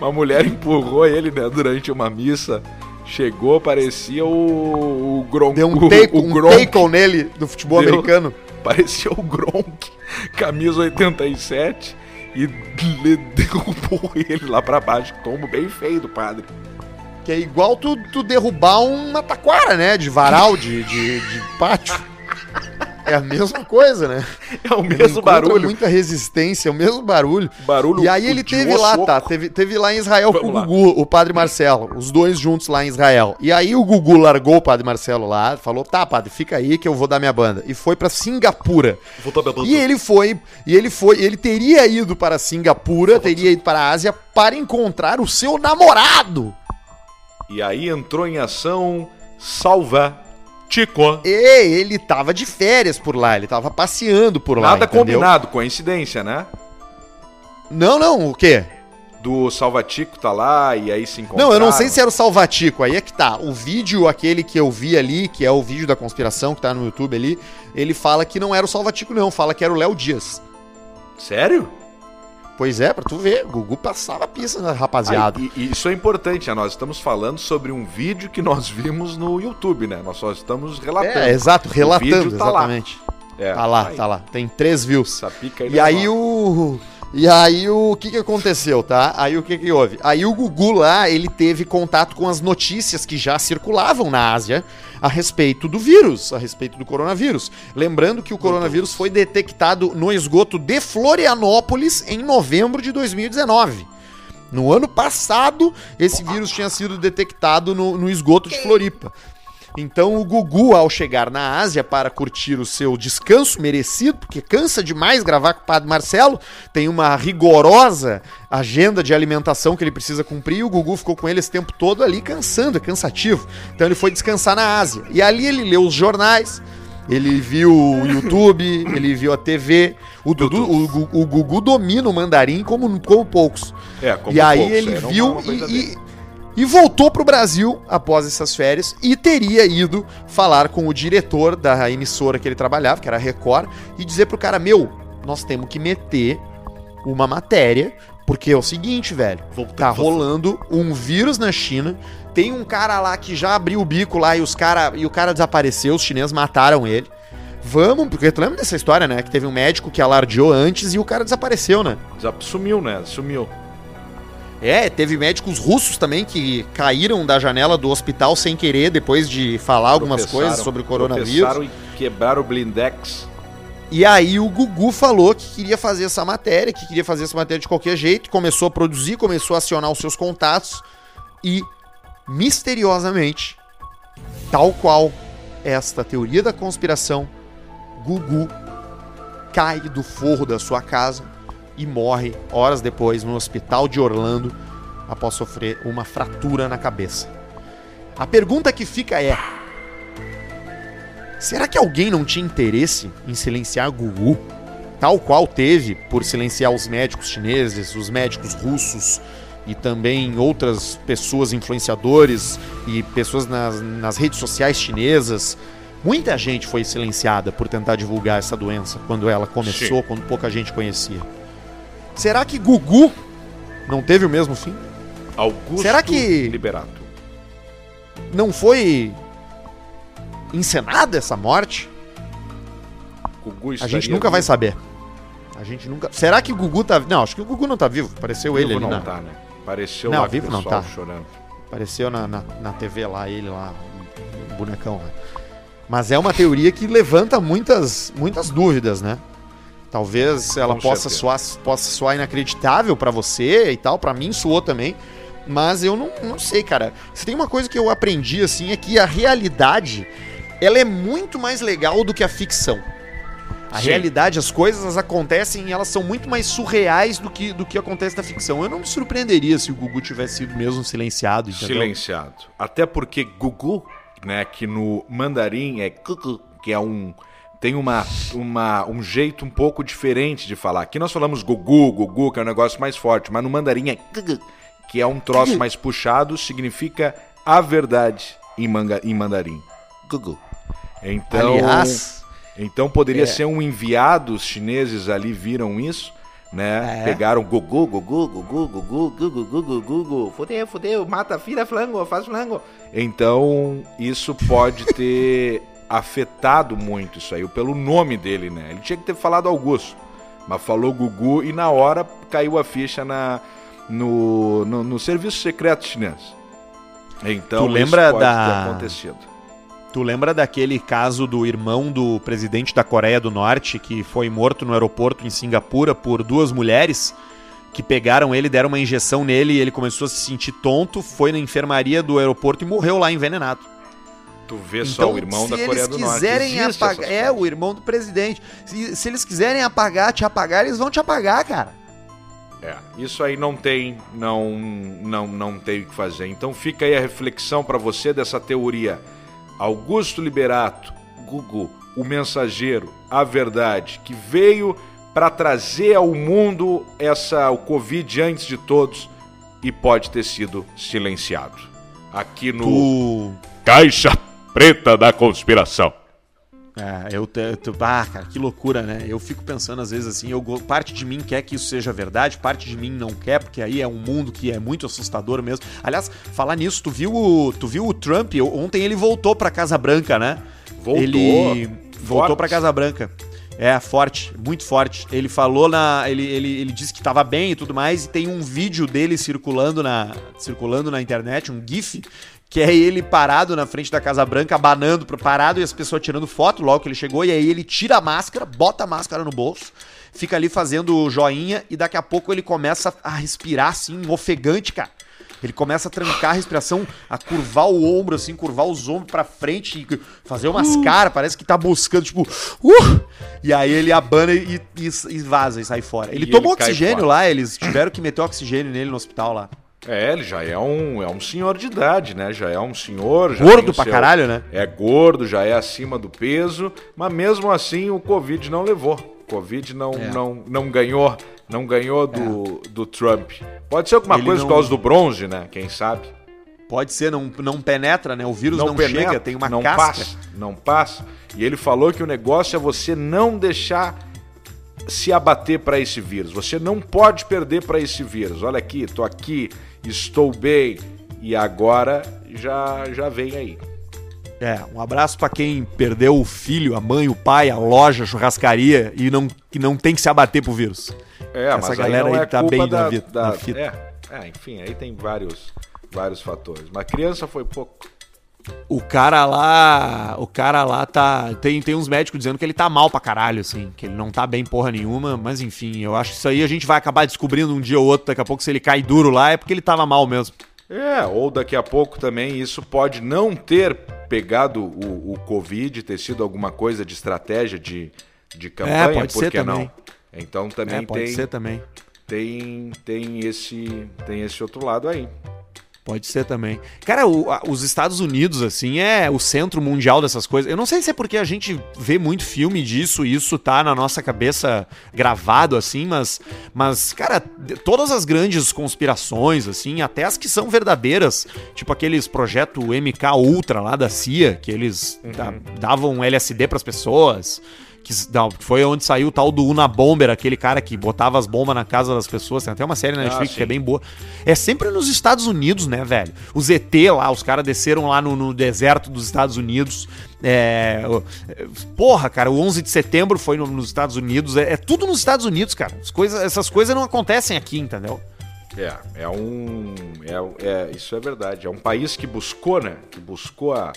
Speaker 2: Uma mulher empurrou ele, né, durante uma missa. Chegou, parecia o, o Gronk.
Speaker 1: Deu um
Speaker 2: o,
Speaker 1: take,
Speaker 2: o
Speaker 1: um
Speaker 2: Gronk.
Speaker 1: take nele do futebol
Speaker 2: Deu.
Speaker 1: americano.
Speaker 2: Parecia o Gronk, camisa 87, e [LAUGHS] derrubou ele lá pra baixo. Tombo bem feio do padre.
Speaker 1: Que é igual tu, tu derrubar uma taquara, né? De varal, de, de, de pátio. É a mesma coisa, né? [LAUGHS]
Speaker 2: É o mesmo
Speaker 1: encontra
Speaker 2: barulho.
Speaker 1: muita resistência, é o mesmo barulho.
Speaker 2: Barulho
Speaker 1: E aí ele teve lá,
Speaker 2: oco.
Speaker 1: tá? Teve, teve lá em Israel
Speaker 2: Vamos
Speaker 1: com o
Speaker 2: lá.
Speaker 1: Gugu, o padre Marcelo. Os dois juntos lá em Israel. E aí o Gugu largou o padre Marcelo lá, falou: tá, padre, fica aí que eu vou dar minha banda. E foi pra Singapura. E ele foi, e ele foi, ele teria ido para Singapura, teria ido para a Ásia para encontrar o seu namorado.
Speaker 2: E aí entrou em ação Salva Tico.
Speaker 1: E ele tava de férias por lá, ele tava passeando por lá.
Speaker 2: Nada combinado, coincidência, né?
Speaker 1: Não, não, o quê?
Speaker 2: Do Salvatico tá lá e aí se encontraram.
Speaker 1: Não, eu não sei se era o Salvatico, aí é que tá. O vídeo, aquele que eu vi ali, que é o vídeo da conspiração que tá no YouTube ali, ele fala que não era o Salvatico, não, fala que era o Léo Dias.
Speaker 2: Sério?
Speaker 1: Pois é, pra tu ver, Gugu passava a pista na rapaziada.
Speaker 2: Aí, e, e isso é importante, né? Nós estamos falando sobre um vídeo que nós vimos no YouTube, né? Nós só estamos relatando.
Speaker 1: é, exato, relatando,
Speaker 2: tá lá.
Speaker 1: exatamente.
Speaker 2: É,
Speaker 1: Tá lá,
Speaker 2: aí,
Speaker 1: tá lá. Tem três views.
Speaker 2: Essa pica
Speaker 1: E aí o. E aí o que que aconteceu, tá? Aí o que que houve? Aí o Gugu lá, ele teve contato com as notícias que já circulavam na Ásia a respeito do vírus, a respeito do coronavírus. Lembrando que o coronavírus foi detectado no esgoto de Florianópolis em novembro de 2019. No ano passado, esse vírus tinha sido detectado no, no esgoto de Floripa. Então o Gugu, ao chegar na Ásia para curtir o seu descanso merecido, porque cansa demais gravar com o Padre Marcelo, tem uma rigorosa agenda de alimentação que ele precisa cumprir, e o Gugu ficou com ele esse tempo todo ali cansando, é cansativo. Então ele foi descansar na Ásia. E ali ele leu os jornais, ele viu o YouTube, ele viu a TV. O, Dudu, o, o Gugu domina o mandarim como, como poucos.
Speaker 2: É, como
Speaker 1: e aí
Speaker 2: poucos,
Speaker 1: ele viu e, e, e voltou pro Brasil após essas férias e teria ido falar com o diretor da emissora que ele trabalhava, que era a Record, e dizer pro cara: Meu, nós temos que meter uma matéria, porque é o seguinte, velho, tá rolando um vírus na China. Tem um cara lá que já abriu o bico lá e, os cara, e o cara desapareceu, os chineses mataram ele. Vamos, porque tu lembra dessa história, né? Que teve um médico que alardeou antes e o cara desapareceu, né?
Speaker 2: Já sumiu, né? Sumiu.
Speaker 1: É, teve médicos russos também que caíram da janela do hospital sem querer depois de falar algumas coisas sobre o coronavírus.
Speaker 2: e quebraram o blindex.
Speaker 1: E aí o Gugu falou que queria fazer essa matéria, que queria fazer essa matéria de qualquer jeito, começou a produzir, começou a acionar os seus contatos e misteriosamente, tal qual esta teoria da conspiração, Gugu cai do forro da sua casa e morre horas depois no hospital de Orlando após sofrer uma fratura na cabeça. A pergunta que fica é: será que alguém não tinha interesse em silenciar Gugu? Tal qual teve por silenciar os médicos chineses, os médicos russos e também outras pessoas influenciadores e pessoas nas, nas redes sociais chinesas. Muita gente foi silenciada por tentar divulgar essa doença quando ela começou,
Speaker 2: Sim.
Speaker 1: quando pouca gente conhecia. Será que Gugu não teve o mesmo fim?
Speaker 2: Augusto
Speaker 1: Será que-
Speaker 2: Liberato.
Speaker 1: Não foi encenada essa morte?
Speaker 2: Gugu
Speaker 1: A gente nunca vai
Speaker 2: vivo.
Speaker 1: saber. A gente nunca. Será que o Gugu tá. Não, acho que o Gugu não tá vivo. Apareceu ele ali
Speaker 2: não
Speaker 1: na.
Speaker 2: tá, né? Apareceu
Speaker 1: Não,
Speaker 2: lá
Speaker 1: vivo não tá.
Speaker 2: chorando.
Speaker 1: Apareceu na, na, na TV lá, ele lá, o bonecão lá. Mas é uma teoria que levanta muitas, muitas dúvidas, né? Talvez ela
Speaker 2: Com
Speaker 1: possa
Speaker 2: certeza.
Speaker 1: soar, possa soar inacreditável pra você e tal, pra mim soou também. Mas eu não, não sei, cara. Se tem uma coisa que eu aprendi, assim, é que a realidade, ela é muito mais legal do que a ficção. A
Speaker 2: Sim.
Speaker 1: realidade, as coisas elas acontecem e elas são muito mais surreais do que, do que acontece na ficção. Eu não me surpreenderia se o Gugu tivesse sido mesmo silenciado, entendeu?
Speaker 2: Silenciado. Até porque Gugu, né, que no mandarim é Gugu, que é um tem uma, uma um jeito um pouco diferente de falar. Aqui nós falamos Gugu, Gugu, que é um negócio mais forte, mas no mandarim é Gugu, que é um troço mais puxado, significa a verdade em, manga, em mandarim. Gugu. Então,
Speaker 1: Aliás,
Speaker 2: Então poderia é. ser um enviado, os chineses ali viram isso, né? É. Pegaram Gugu, Gugu, Gugu, Gugu, Gugu, Gugu, Gugu, fudeu, fudeu, mata, filha, flango, faz flango. Então isso pode ter afetado muito isso aí, pelo nome dele, né? Ele tinha que ter falado Augusto, mas falou Gugu e na hora caiu a ficha na, no, no, no serviço secreto chinês. Então
Speaker 1: tu lembra da... ter acontecido. Tu lembra daquele caso do irmão do presidente da Coreia do Norte que foi morto no aeroporto em Singapura por duas mulheres que pegaram ele, deram uma injeção nele e ele começou a se sentir tonto, foi na enfermaria do aeroporto e morreu lá envenenado.
Speaker 2: Tu vê então, só o irmão da Coreia do Norte.
Speaker 1: quiserem apagar, é o irmão do presidente. Se, se eles quiserem apagar, te apagar, eles vão te apagar, cara.
Speaker 2: É, isso aí não tem, não, não, não tem o que fazer. Então fica aí a reflexão para você dessa teoria Augusto Liberato, Gugu, o mensageiro, a verdade, que veio para trazer ao mundo essa o Covid antes de todos e pode ter sido silenciado. Aqui no tu... Caixa Preta da Conspiração.
Speaker 1: É, eu, eu, ah, cara, que loucura, né? Eu fico pensando às vezes assim, eu, parte de mim quer que isso seja verdade, parte de mim não quer, porque aí é um mundo que é muito assustador mesmo. Aliás, falar nisso, tu viu o, tu viu o Trump? Ontem ele voltou pra Casa Branca, né?
Speaker 2: Voltou.
Speaker 1: Ele voltou pra Casa Branca. É, forte, muito forte. Ele falou na. Ele, ele, ele disse que estava bem e tudo mais, e tem um vídeo dele circulando na, circulando na internet, um GIF, que é ele parado na frente da Casa Branca, abanando, parado e as pessoas tirando foto logo que ele chegou, e aí ele tira a máscara, bota a máscara no bolso, fica ali fazendo joinha e daqui a pouco ele começa a respirar assim, ofegante, cara. Ele começa a trancar a respiração, a curvar o ombro, assim, curvar os ombros pra frente e fazer umas uh. caras, parece que tá buscando, tipo, uh! E aí ele abana e, e, e vaza e sai fora. Ele e tomou ele oxigênio lá, eles tiveram que meter oxigênio nele no hospital lá.
Speaker 2: É, ele já é um, é um senhor de idade, né? Já é um senhor.
Speaker 1: gordo pra seu... caralho, né?
Speaker 2: É gordo, já é acima do peso, mas mesmo assim o Covid não levou. O Covid não, é. não, não ganhou não ganhou do, é. do Trump. Pode ser alguma ele coisa não... por causa do bronze, né? Quem sabe?
Speaker 1: Pode ser, não, não penetra, né? O vírus não, não penetra, chega, tem uma
Speaker 2: não
Speaker 1: casca.
Speaker 2: Passa, não passa. E ele falou que o negócio é você não deixar se abater para esse vírus. Você não pode perder para esse vírus. Olha aqui, tô aqui, estou bem e agora já já vem aí.
Speaker 1: É, um abraço para quem perdeu o filho, a mãe, o pai, a loja, a churrascaria e não, que não tem que se abater pro vírus.
Speaker 2: É, Essa mas galera aí, aí é tá bem da, na, vida, da, na fita. É, é, enfim, aí tem vários, vários fatores. Mas criança foi pouco.
Speaker 1: O cara lá. O cara lá tá. Tem, tem uns médicos dizendo que ele tá mal pra caralho, assim. Que ele não tá bem porra nenhuma. Mas enfim, eu acho que isso aí a gente vai acabar descobrindo um dia ou outro. Daqui a pouco, se ele cai duro lá, é porque ele tava mal mesmo.
Speaker 2: É, ou daqui a pouco também isso pode não ter pegado o, o Covid, ter sido alguma coisa de estratégia de, de é, campanha, é,
Speaker 1: pode ser também.
Speaker 2: não? Então também é,
Speaker 1: pode
Speaker 2: tem.
Speaker 1: ser também.
Speaker 2: Tem, tem, esse, tem esse outro lado aí.
Speaker 1: Pode ser também. Cara, o, a, os Estados Unidos, assim, é o centro mundial dessas coisas. Eu não sei se é porque a gente vê muito filme disso e isso tá na nossa cabeça gravado, assim, mas, mas, cara, todas as grandes conspirações, assim, até as que são verdadeiras, tipo aqueles projeto MK Ultra lá da CIA, que eles uhum. davam LSD pras pessoas que não, foi onde saiu o tal do Una Bomber, aquele cara que botava as bombas na casa das pessoas. Tem até uma série na ah, Netflix ah, que é bem boa. É sempre nos Estados Unidos, né, velho? Os ET lá, os caras desceram lá no, no, deserto dos Estados Unidos. É, porra, cara, o 11 de setembro foi no, nos Estados Unidos. É, é, tudo nos Estados Unidos, cara. As coisas, essas coisas não acontecem aqui, entendeu?
Speaker 2: É, é um. É, é, isso é verdade. É um país que buscou, né? Que buscou a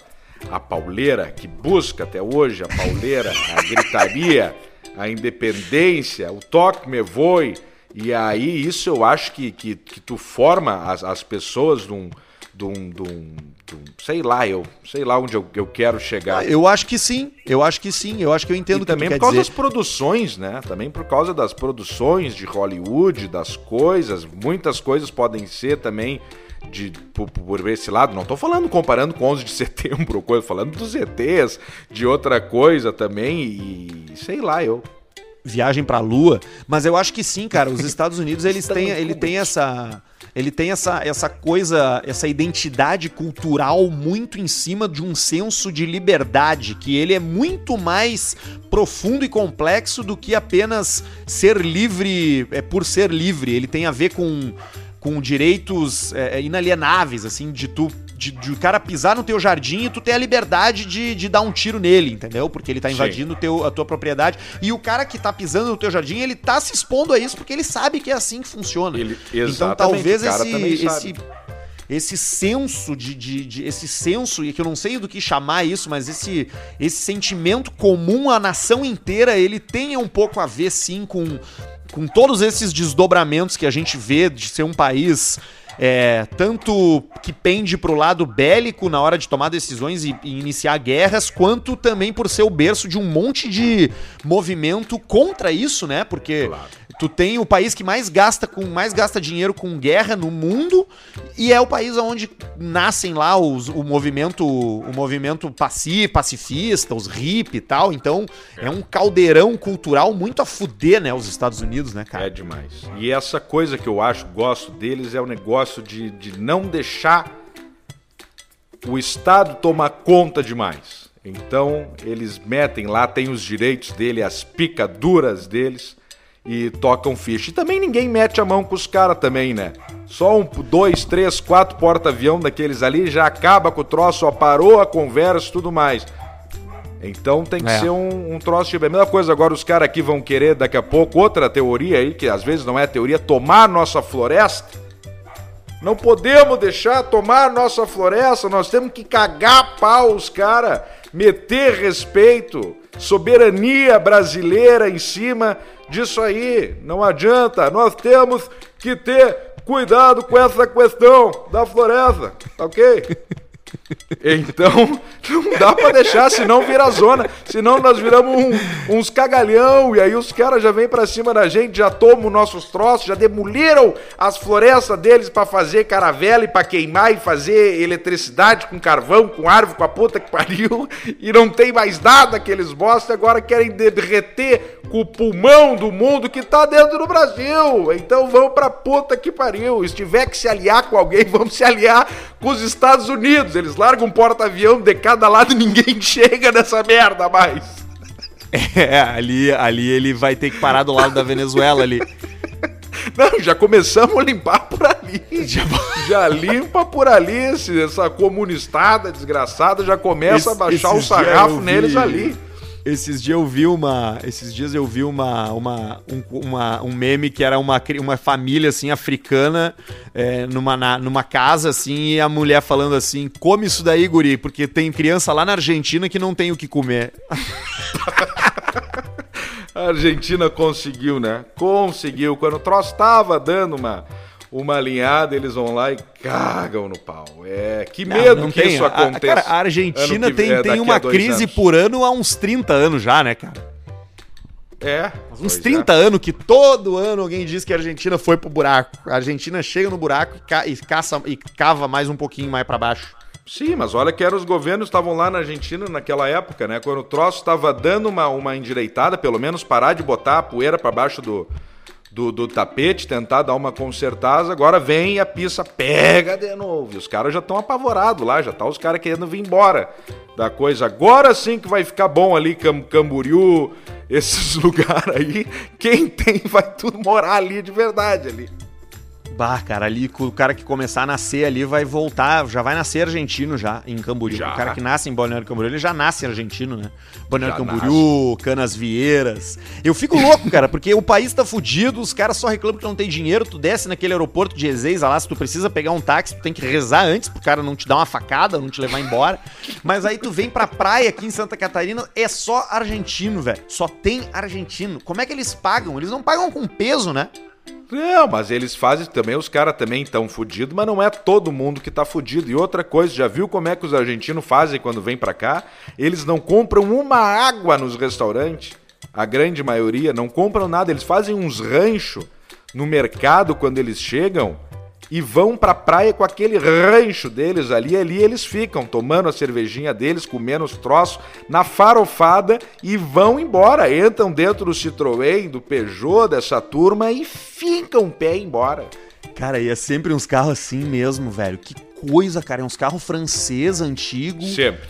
Speaker 2: a pauleira, que busca até hoje a pauleira, a gritaria, a independência, o toque me voe. E aí isso eu acho que, que, que tu forma as, as pessoas de um, de um, sei lá, eu sei lá onde eu, eu quero chegar.
Speaker 1: Eu acho que sim, eu acho que sim, eu acho que eu entendo e
Speaker 2: também por causa dizer. das produções, né? Também por causa das produções de Hollywood, das coisas, muitas coisas podem ser também de, por, por esse lado, não estou falando comparando com 11 de [LAUGHS] setembro, coisa, falando dos ETs, de outra coisa também, e sei lá, eu.
Speaker 1: viagem pra Lua, mas eu acho que sim, cara. Os [LAUGHS] Estados Unidos eles têm, ele tem essa ele tem essa, essa coisa, essa identidade cultural muito em cima de um senso de liberdade, que ele é muito mais profundo e complexo do que apenas ser livre é, por ser livre. Ele tem a ver com, com direitos é, inalienáveis, assim, de tu de, de, o cara pisar no teu jardim e tu ter a liberdade de, de dar um tiro nele, entendeu? Porque ele tá invadindo teu, a tua propriedade. E o cara que tá pisando no teu jardim, ele tá se expondo a isso porque ele sabe que é assim que funciona. Ele, então talvez esse, esse, esse senso de, de, de, esse senso e que eu não sei do que chamar isso, mas esse esse sentimento comum à nação inteira, ele tenha um pouco a ver sim com com todos esses desdobramentos que a gente vê de ser um país é, tanto que pende para o lado bélico na hora de tomar decisões e, e, iniciar guerras, quanto também por ser o berço de um monte de movimento contra isso, né? Porque claro. Tu tem o país que mais gasta com mais gasta dinheiro com guerra no mundo e é o país onde nascem lá os, o movimento o movimento paci, pacifista, os hip e tal. Então é um caldeirão cultural muito a fuder, né? Os Estados Unidos, né, cara?
Speaker 2: É demais. E essa coisa que eu acho gosto deles é o negócio negócio de, de não deixar o Estado tomar conta demais. Então eles metem lá, tem os direitos dele, as picaduras deles e tocam ficha. E também ninguém mete a mão com os caras também, né? Só um, dois, três, quatro porta-avião daqueles ali já acaba com o troço, ó, parou a conversa e tudo mais. Então tem que é. ser um, um troço tipo. A mesma coisa agora os caras aqui vão querer daqui a pouco outra teoria aí, que às vezes não é teoria, tomar nossa floresta. Não podemos deixar tomar nossa floresta, nós temos que cagar pau os caras, meter respeito, soberania brasileira em cima disso aí. Não adianta, nós temos que ter cuidado com essa questão da floresta, tá ok? [LAUGHS] Então, não dá pra deixar, senão vira zona. Senão nós viramos um, uns cagalhão e aí os caras já vêm pra cima da gente, já tomam nossos troços, já demoliram as florestas deles para fazer caravela e pra queimar e fazer eletricidade com carvão, com árvore, com a puta que pariu. E não tem mais nada que eles bosta, agora querem derreter com o pulmão do mundo que tá dentro do Brasil. Então vão pra puta que pariu. Se tiver que se aliar com alguém, [LAUGHS] vamos se aliar com os Estados Unidos. Eles largam um porta-avião de cada lado e ninguém [LAUGHS] chega nessa merda mais.
Speaker 1: É, ali, ali ele vai ter que parar do lado da Venezuela ali.
Speaker 2: Não, já começamos a limpar por ali. Já, já limpa por ali, essa comunistada desgraçada já começa esse, a baixar o sarrafo neles ali.
Speaker 1: Esses dias eu vi uma. Esses dias eu vi uma, uma, um, uma, um meme que era uma, uma família assim africana é, numa, na, numa casa assim, e a mulher falando assim: come isso daí, guri, porque tem criança lá na Argentina que não tem o que comer. [LAUGHS]
Speaker 2: a Argentina conseguiu, né? Conseguiu. Quando o troço tava dando uma uma alinhada, eles vão lá e cagam no pau. É, que medo não, não que tem. isso aconteça. A, cara,
Speaker 1: a Argentina que, tem, é, tem uma crise anos. por ano há uns 30 anos já, né, cara?
Speaker 2: É.
Speaker 1: Uns 30 é. anos que todo ano alguém diz que a Argentina foi pro buraco. A Argentina chega no buraco e, ca e caça e cava mais um pouquinho mais para baixo.
Speaker 2: Sim, mas olha que eram os governos estavam lá na Argentina naquela época, né? Quando o troço estava dando uma, uma endireitada, pelo menos parar de botar a poeira para baixo do, do, do tapete, tentar dar uma consertada, agora vem e a pista pega de novo. E os caras já estão apavorados lá, já tá os caras querendo vir embora da coisa. Agora sim que vai ficar bom ali, Cam Camboriú, [LAUGHS] esses [LAUGHS] lugares aí. Quem tem vai tudo morar ali de verdade ali.
Speaker 1: Bah, cara, ali o cara que começar a nascer ali vai voltar, já vai nascer argentino já em Camboriú. Já. O cara que nasce em Balneário Camboriú, ele já nasce argentino, né? Balneário já Camboriú, nasce. Canas Vieiras. Eu fico louco, cara, porque o país tá fudido, os caras só reclamam que não tem dinheiro, tu desce naquele aeroporto de Ezeiza lá, se tu precisa pegar um táxi, tu tem que rezar antes pro cara não te dar uma facada, não te levar embora. Mas aí tu vem pra praia aqui em Santa Catarina, é só argentino, velho. Só tem argentino. Como é que eles pagam? Eles não pagam com peso, né?
Speaker 2: Não, mas eles fazem também, os caras também estão fudidos, mas não é todo mundo que tá fudido. E outra coisa, já viu como é que os argentinos fazem quando vêm para cá? Eles não compram uma água nos restaurantes. A grande maioria não compram nada, eles fazem uns ranchos no mercado quando eles chegam e vão pra praia com aquele rancho deles ali. Ali eles ficam tomando a cervejinha deles, comendo os troços na farofada e vão embora. Entram dentro do Citroën, do Peugeot, dessa turma e ficam pé embora.
Speaker 1: Cara, e é sempre uns carros assim mesmo, velho. Que coisa, cara. É uns carros francês antigos.
Speaker 2: Sempre.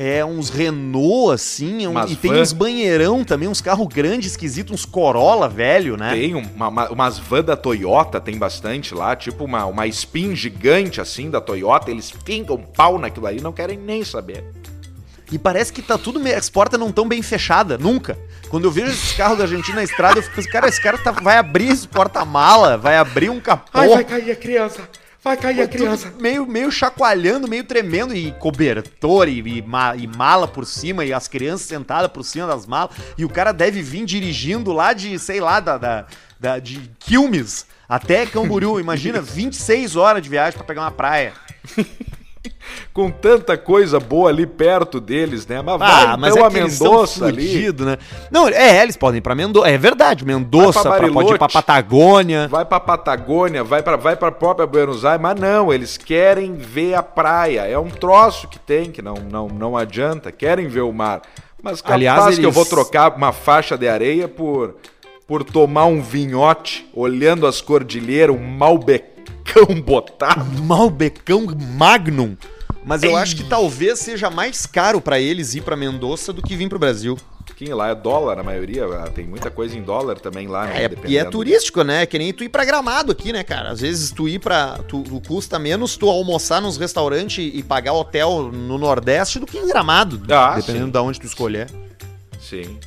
Speaker 1: É uns Renault, assim. um- e tem
Speaker 2: van.
Speaker 1: uns banheirão também, uns carros grandes, esquisitos, uns Corolla, velho, né?
Speaker 2: Tem uma, uma- umas van da Toyota, tem bastante lá, tipo uma, uma spin gigante assim da Toyota. Eles ficam pau naquilo ali, não querem nem saber.
Speaker 1: E parece que tá tudo. me- As portas não tão bem fechadas, nunca. Quando eu vejo esses carros da Argentina na estrada, eu fico assim, cara, esse cara tá- vai abrir esse porta-mala, vai abrir um capô.
Speaker 2: cair a criança! Vai cair
Speaker 1: tudo meio, meio chacoalhando, meio tremendo, e cobertor, e, e e mala por cima, e as crianças sentadas por cima das malas, e o cara deve vir dirigindo lá de, sei lá, da, da, da- de Quilmes até Camboriú. Imagina, [LAUGHS] 26 horas de viagem pra pegar uma praia. [LAUGHS]
Speaker 2: Com tanta coisa boa ali perto deles, né? Mas vai
Speaker 1: Ah, mas
Speaker 2: então
Speaker 1: é
Speaker 2: a
Speaker 1: eles
Speaker 2: Mendoza ali.
Speaker 1: fudido, né? Não, é, eles podem ir pra Mendoza, é verdade, Mendoza,
Speaker 2: Vai pra
Speaker 1: pra, pode ir pra. Patagônia.
Speaker 2: Vai pra Patagônia, vai pra, vai pra própria Buenos Aires, mas não, eles querem ver a praia. É um troço que tem, que não, não, não adianta. Querem ver o mar. Mas capaz
Speaker 1: Aliás,
Speaker 2: que eu vou
Speaker 1: eles-
Speaker 2: trocar uma faixa de areia por, por tomar um vinhote, olhando as cordilheiras, um malbecão botado.
Speaker 1: Malbecão Magnum. Mas eu
Speaker 2: Ei.
Speaker 1: acho que talvez seja mais caro pra eles ir pra Mendoza do que vir pro Brasil.
Speaker 2: Quem lá é dólar, a maioria. ah, Tem muita coisa em dólar também lá, né?
Speaker 1: É, e é turístico, né? Que nem tu ir pra Gramado aqui, né, cara? Às vezes tu ir pra. Tu, tu custa menos tu almoçar nos restaurantes e pagar hotel no Nordeste do que em Gramado.
Speaker 2: Ah,
Speaker 1: dependendo
Speaker 2: sim.
Speaker 1: de onde tu escolher.
Speaker 2: Sim.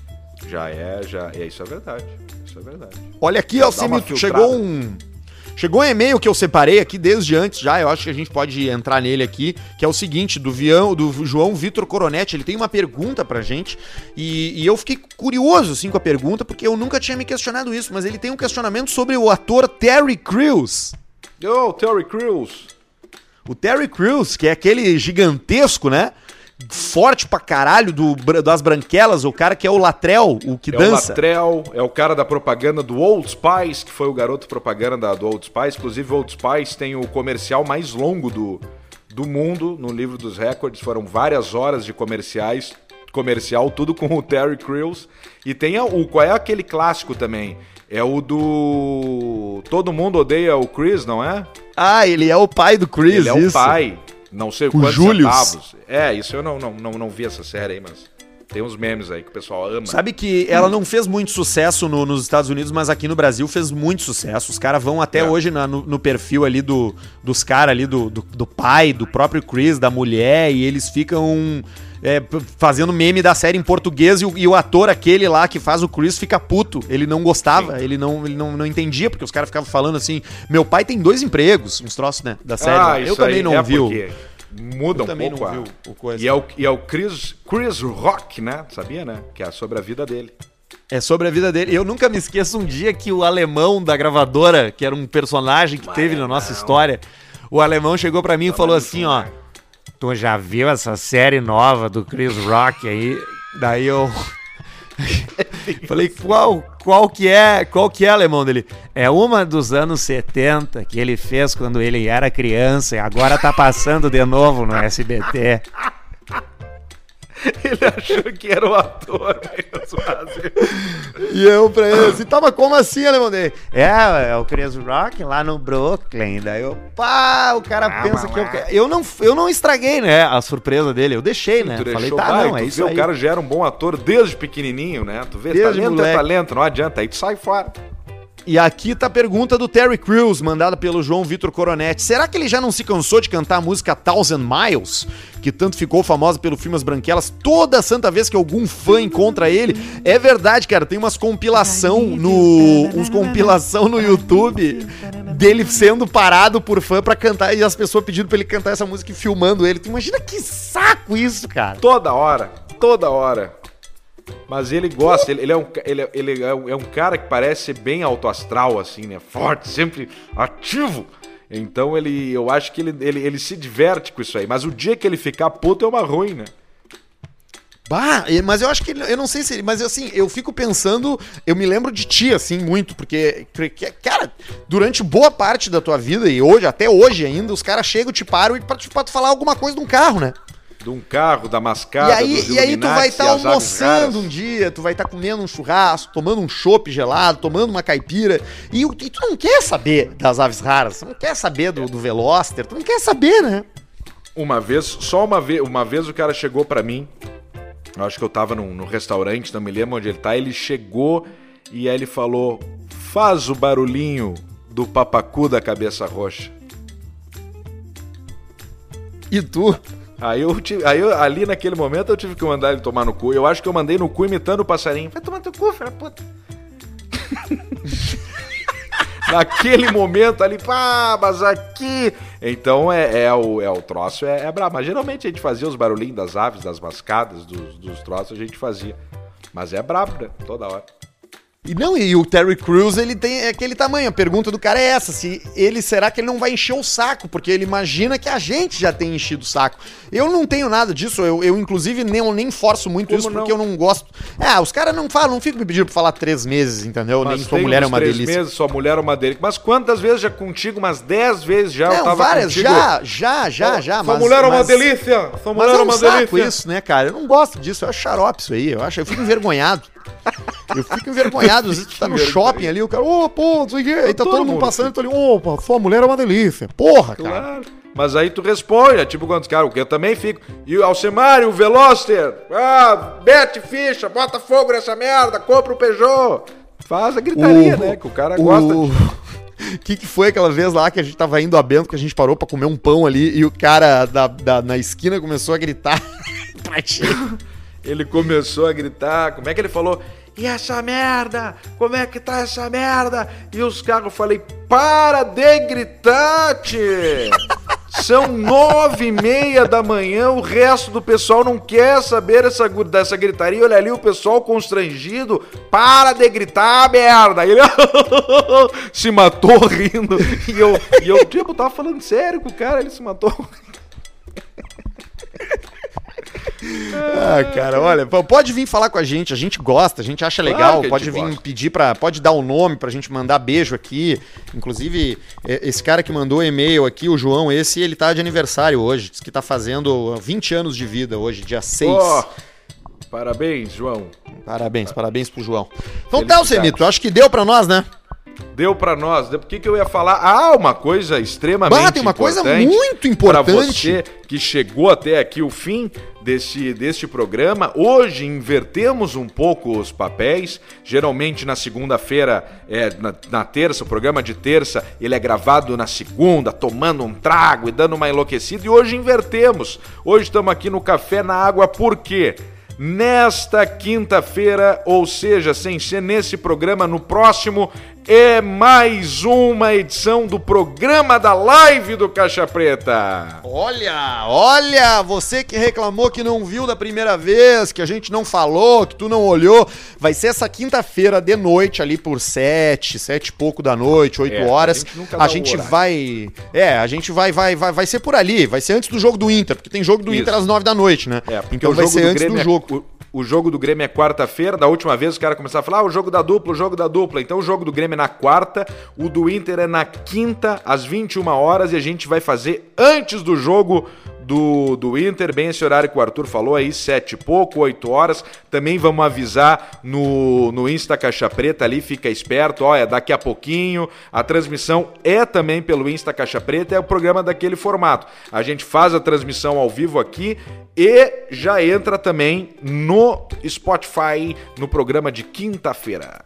Speaker 2: Já é, já. É, isso é verdade. Isso é verdade.
Speaker 1: Olha aqui,
Speaker 2: filtrada.
Speaker 1: chegou um. Chegou um e-mail que eu separei aqui desde antes já, eu acho que a gente pode entrar nele aqui, que é o seguinte, do, Vião, do João Vitor Coronetti, ele tem uma pergunta pra gente, e, e eu fiquei curioso, assim, com a pergunta, porque eu nunca tinha me questionado isso, mas ele tem um questionamento sobre o ator Terry Crews.
Speaker 2: Ô, Terry Crews.
Speaker 1: O Terry Crews, que é aquele gigantesco, né? Forte pra caralho do, das branquelas, o cara que é o Latrell, o que
Speaker 2: É o
Speaker 1: dança.
Speaker 2: Latrell, é o cara da propaganda do Old Spice, que foi o garoto propaganda do Old Spice. Inclusive, o Old Spice tem o comercial mais longo do, do mundo no livro dos recordes. Foram várias horas de comerciais, comercial, tudo com o Terry Crews. E tem o qual é aquele clássico também? É o do Todo mundo odeia o Chris, não é?
Speaker 1: Ah, ele é o pai do Chris,
Speaker 2: Ele é o
Speaker 1: isso.
Speaker 2: pai. Não sei
Speaker 1: O
Speaker 2: quantos centavos. É, isso eu não, não, não, não vi essa série aí, mas tem uns memes aí que o pessoal ama.
Speaker 1: Sabe que ela não fez muito sucesso no- nos Estados Unidos, mas aqui no Brasil fez muito sucesso. Os caras vão até
Speaker 2: É.
Speaker 1: hoje na- no, no perfil ali do, dos caras ali, do, do, do pai, do próprio Chris, da mulher, e eles ficam é, fazendo meme da série em português e o, e o ator aquele lá que faz o Chris fica puto. Ele não gostava, ele, não, ele não, não entendia, porque os caras ficavam falando assim: meu pai tem dois empregos, uns troços, né? Da série. lá. Eu também não
Speaker 2: é
Speaker 1: vi.
Speaker 2: porque Muda
Speaker 1: Eu
Speaker 2: um pouco
Speaker 1: não
Speaker 2: a...
Speaker 1: o- coisa.
Speaker 2: E é o, e é o Chris, Chris Rock, né? Sabia, né? Que é sobre a vida dele.
Speaker 1: É sobre a vida dele. Eu nunca me esqueço um dia que o alemão da gravadora, que era um personagem que teve na nossa história, o alemão chegou pra mim e falou assim, ó. Tu já viu essa série nova do Chris Rock aí? Daí eu [LAUGHS] [LAUGHS] falei, qual, qual que é, qual que é, alemão dele? É uma dos anos 70 que ele fez quando ele era criança e agora tá passando de novo no SBT. [LAUGHS]
Speaker 2: Ele achou que era o ator mesmo.
Speaker 1: E eu pra ele assim, tava como assim, alemão dele? É, é o Chris Rock lá no Brooklyn. Daí eu, pá, o cara pensa que eu. Eu não, eu não estraguei, né, a surpresa dele. Eu deixei, né? Falei, tá,
Speaker 2: vai,
Speaker 1: não, é isso
Speaker 2: vê,
Speaker 1: aí.
Speaker 2: O cara já era um bom ator desde pequenininho, né? Tu vê,
Speaker 1: Desde
Speaker 2: talento
Speaker 1: moleque.
Speaker 2: é talento, não adianta. Aí tu sai fora.
Speaker 1: E aqui tá a pergunta do Terry Crews, mandada pelo João Vitor Coronetti. Será que ele já não se cansou de cantar a música Thousand Miles, que tanto ficou famosa pelo filme As Branquelas, toda santa vez que algum fã encontra ele? É verdade, cara, tem umas compilação no uns compilação no YouTube dele sendo parado por fã pra cantar e as pessoas pedindo pra ele cantar essa música e filmando ele. Tu imagina que saco isso, cara.
Speaker 2: Toda hora, toda hora. Mas ele gosta, ele, ele é, um, ele, ele é, um, é um cara que parece bem autoastral, assim, né? Forte, sempre ativo. Então ele, eu acho que ele, ele, ele se diverte com isso aí. Mas o dia que ele ficar puto é uma ruim, né?
Speaker 1: Bah, mas eu acho que ele- eu não sei se ele, mas assim, eu fico pensando, eu me lembro de ti assim muito, porque que- cara, durante boa parte da tua vida e hoje, até hoje ainda, os caras chegam, te param e te- pra tu falar alguma coisa de um carro, né?
Speaker 2: De um carro, da
Speaker 1: E
Speaker 2: mascada,
Speaker 1: aí,
Speaker 2: dos
Speaker 1: e aí tu vai estar
Speaker 2: e aves
Speaker 1: almoçando um dia, tu vai estar comendo um churrasco, tomando um chopp gelado, tomando uma caipira, e, e tu não quer saber das aves raras, tu não quer saber do, do Veloster, tu não quer saber, né?
Speaker 2: Uma vez, só uma vez, uma vez o cara chegou pra mim. Eu acho que eu tava num, num restaurante, não me lembro onde ele tá. Ele chegou e aí ele falou: Faz o barulhinho do papacu da cabeça roxa.
Speaker 1: E tu?
Speaker 2: Aí eu, tive, aí eu- ali naquele momento eu tive que mandar ele tomar no cu. Eu acho que eu mandei no cu imitando o passarinho. Vai tomar teu cu, filha puta. [LAUGHS] Naquele momento ali, pá, mas aqui. Então é, é o, é o troço, é, é brabo. Mas geralmente a gente fazia os barulhinhos das aves, das mascadas, dos, dos troços, a gente fazia. Mas é brabo, né? Toda hora.
Speaker 1: E não, e o Terry Crews, ele tem aquele tamanho. A pergunta do cara é essa: se ele será que ele não vai encher o saco? Porque ele imagina que a gente já tem enchido o saco. Eu não tenho nada disso, eu, eu inclusive nem, eu nem forço muito
Speaker 2: Como
Speaker 1: isso
Speaker 2: não?
Speaker 1: porque eu não gosto. Ah, os caras não falam, não ficam me pedindo pra falar três meses, entendeu?
Speaker 2: Mas
Speaker 1: nem sua mulher é uma
Speaker 2: três
Speaker 1: delícia.
Speaker 2: meses, sua mulher é uma delícia. Mas quantas vezes já contigo? Umas dez vezes já eu
Speaker 1: Não,
Speaker 2: tava
Speaker 1: várias,
Speaker 2: contigo.
Speaker 1: já, já, já, já.
Speaker 2: Sua mulher é uma delícia. Sua mulher
Speaker 1: Mas é
Speaker 2: é
Speaker 1: um
Speaker 2: uma
Speaker 1: saco
Speaker 2: delícia.
Speaker 1: isso, né, cara? Eu não gosto disso, eu acho xarope isso aí. Eu acho, eu fico envergonhado. Eu fico envergonhado. Às vezes tu tá no shopping ali, o cara, ô, pô, não sei o quê. Aí tá
Speaker 2: Todo
Speaker 1: todo mundo passando e tu ali, opa, sua mulher é uma delícia. Porra, cara.
Speaker 2: Claro. Mas aí tu responde, é tipo quantos caras, o que eu também fico. E o Alcemar, e o Veloster, ah, mete ficha, bota fogo nessa merda, compra o Peugeot. Faz a gritaria, né? Que o cara gosta
Speaker 1: o...
Speaker 2: de. [LAUGHS]
Speaker 1: que, que foi aquela vez lá que a gente tava indo a Bento, que a gente parou pra comer um pão ali e o cara da, da- na esquina começou a gritar [LAUGHS] pra ti.
Speaker 2: Ele começou a gritar, como é que ele falou? E essa merda? Como é que tá essa merda? E os caras, eu falei, para de gritar, tchê! [LAUGHS] São nove e meia da manhã, o resto do pessoal não quer saber essa, dessa gritaria. Olha ali o pessoal constrangido. Para de gritar, merda! Ele [LAUGHS] se matou rindo. E eu, e eu, tipo, tava falando sério com o cara, ele se matou. [LAUGHS]
Speaker 1: Ah, cara, olha, pode vir falar com a gente, a gente gosta, a gente acha
Speaker 2: Claro
Speaker 1: legal,
Speaker 2: a
Speaker 1: pode vir
Speaker 2: gosta.
Speaker 1: pedir pra. Pode dar o nome pra gente mandar beijo aqui. Inclusive, é, esse cara que mandou e-mail aqui, o João, esse, ele tá de aniversário hoje, diz que tá fazendo 20 anos de vida hoje, dia 6.
Speaker 2: Ó, parabéns, João.
Speaker 1: Parabéns, parabéns pro João. Então tá. Semito, acho que deu pra nós, né?
Speaker 2: Deu pra nós. O que, que eu ia falar? Ah, uma coisa extremamente
Speaker 1: Bah, tem uma coisa
Speaker 2: importante
Speaker 1: muito
Speaker 2: Pra
Speaker 1: importante.
Speaker 2: você que chegou até aqui o fim deste, deste programa. Hoje invertemos um pouco os papéis. Geralmente na segunda-feira, é, na, na terça, o programa de terça, ele é gravado na segunda, tomando um trago e dando uma enlouquecida. E hoje invertemos. Hoje estamos aqui no Café na Água, por quê? Nesta quinta-feira, ou seja, sem ser nesse programa, no próximo, é mais uma edição do programa da live do Caixa Preta.
Speaker 1: Olha, olha, você que reclamou que não viu da primeira vez, que a gente não falou, que tu não olhou, vai ser essa quinta-feira de noite ali por sete, sete e pouco da noite, oito
Speaker 2: É,
Speaker 1: horas.
Speaker 2: a gente
Speaker 1: A gente vai, é, a gente vai, vai, vai, vai ser por ali, vai ser antes do jogo do Inter, porque tem jogo do
Speaker 2: Isso.
Speaker 1: Inter às nove da noite, né?
Speaker 2: É, porque
Speaker 1: então
Speaker 2: o
Speaker 1: vai
Speaker 2: jogo
Speaker 1: ser
Speaker 2: do
Speaker 1: antes
Speaker 2: Grêmio
Speaker 1: do
Speaker 2: é-
Speaker 1: jogo.
Speaker 2: o, o jogo do Grêmio é quarta-feira. Da última vez os caras começaram a falar: ah, o jogo da dupla, o jogo da dupla. Então o jogo do Grêmio é na quarta, o do Inter é na quinta, às 21 horas, e a gente vai fazer antes do jogo do, do Inter, bem esse horário que o Arthur falou aí, sete e pouco, oito horas. Também vamos avisar no, no Insta Caixa Preta ali, fica esperto, olha, daqui a pouquinho. A transmissão é também pelo Insta Caixa Preta, é o programa daquele formato. A gente faz a transmissão ao vivo aqui e já entra também no Spotify, no programa de quinta-feira.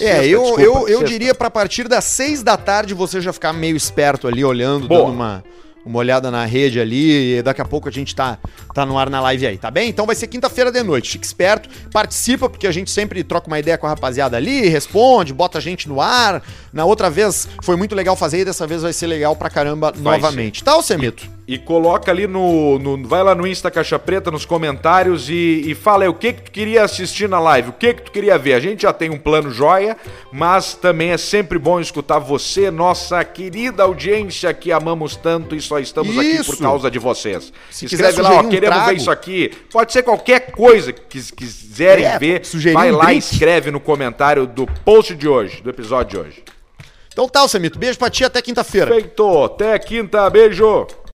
Speaker 1: É,
Speaker 2: Sexta,
Speaker 1: eu,
Speaker 2: desculpa,
Speaker 1: eu, eu
Speaker 2: sexta.
Speaker 1: diria pra partir das seis da tarde você já ficar meio esperto ali, olhando,
Speaker 2: Boa.
Speaker 1: dando uma, uma olhada na rede ali, e daqui a pouco a gente tá, tá no ar na live aí, tá bem? Então vai ser quinta-feira de noite, fique esperto, participa, porque a gente sempre troca uma ideia com a rapaziada ali, responde, bota a gente no ar. Na outra vez foi muito legal fazer e dessa vez vai ser legal pra caramba
Speaker 2: Vai
Speaker 1: novamente. Tá, ô Semito?
Speaker 2: E coloca ali no, no- Vai lá no Insta Caixa Preta, nos comentários e, e fala aí o que, que tu queria assistir na live, o que, que tu queria ver. A gente já tem um plano joia, mas também é sempre bom escutar você, nossa querida audiência que amamos tanto e só estamos aqui por
Speaker 1: Isso.
Speaker 2: causa de vocês.
Speaker 1: Se
Speaker 2: Escreve lá, ó,
Speaker 1: um
Speaker 2: queremos ver
Speaker 1: trago.
Speaker 2: isso aqui. Pode ser qualquer coisa que quis- quiserem
Speaker 1: É,
Speaker 2: ver. Vai
Speaker 1: um
Speaker 2: lá e escreve no comentário do post de hoje, do episódio de hoje.
Speaker 1: Então tá, Alcemito. Beijo pra ti até quinta-feira.
Speaker 2: Feito, até quinta, beijo!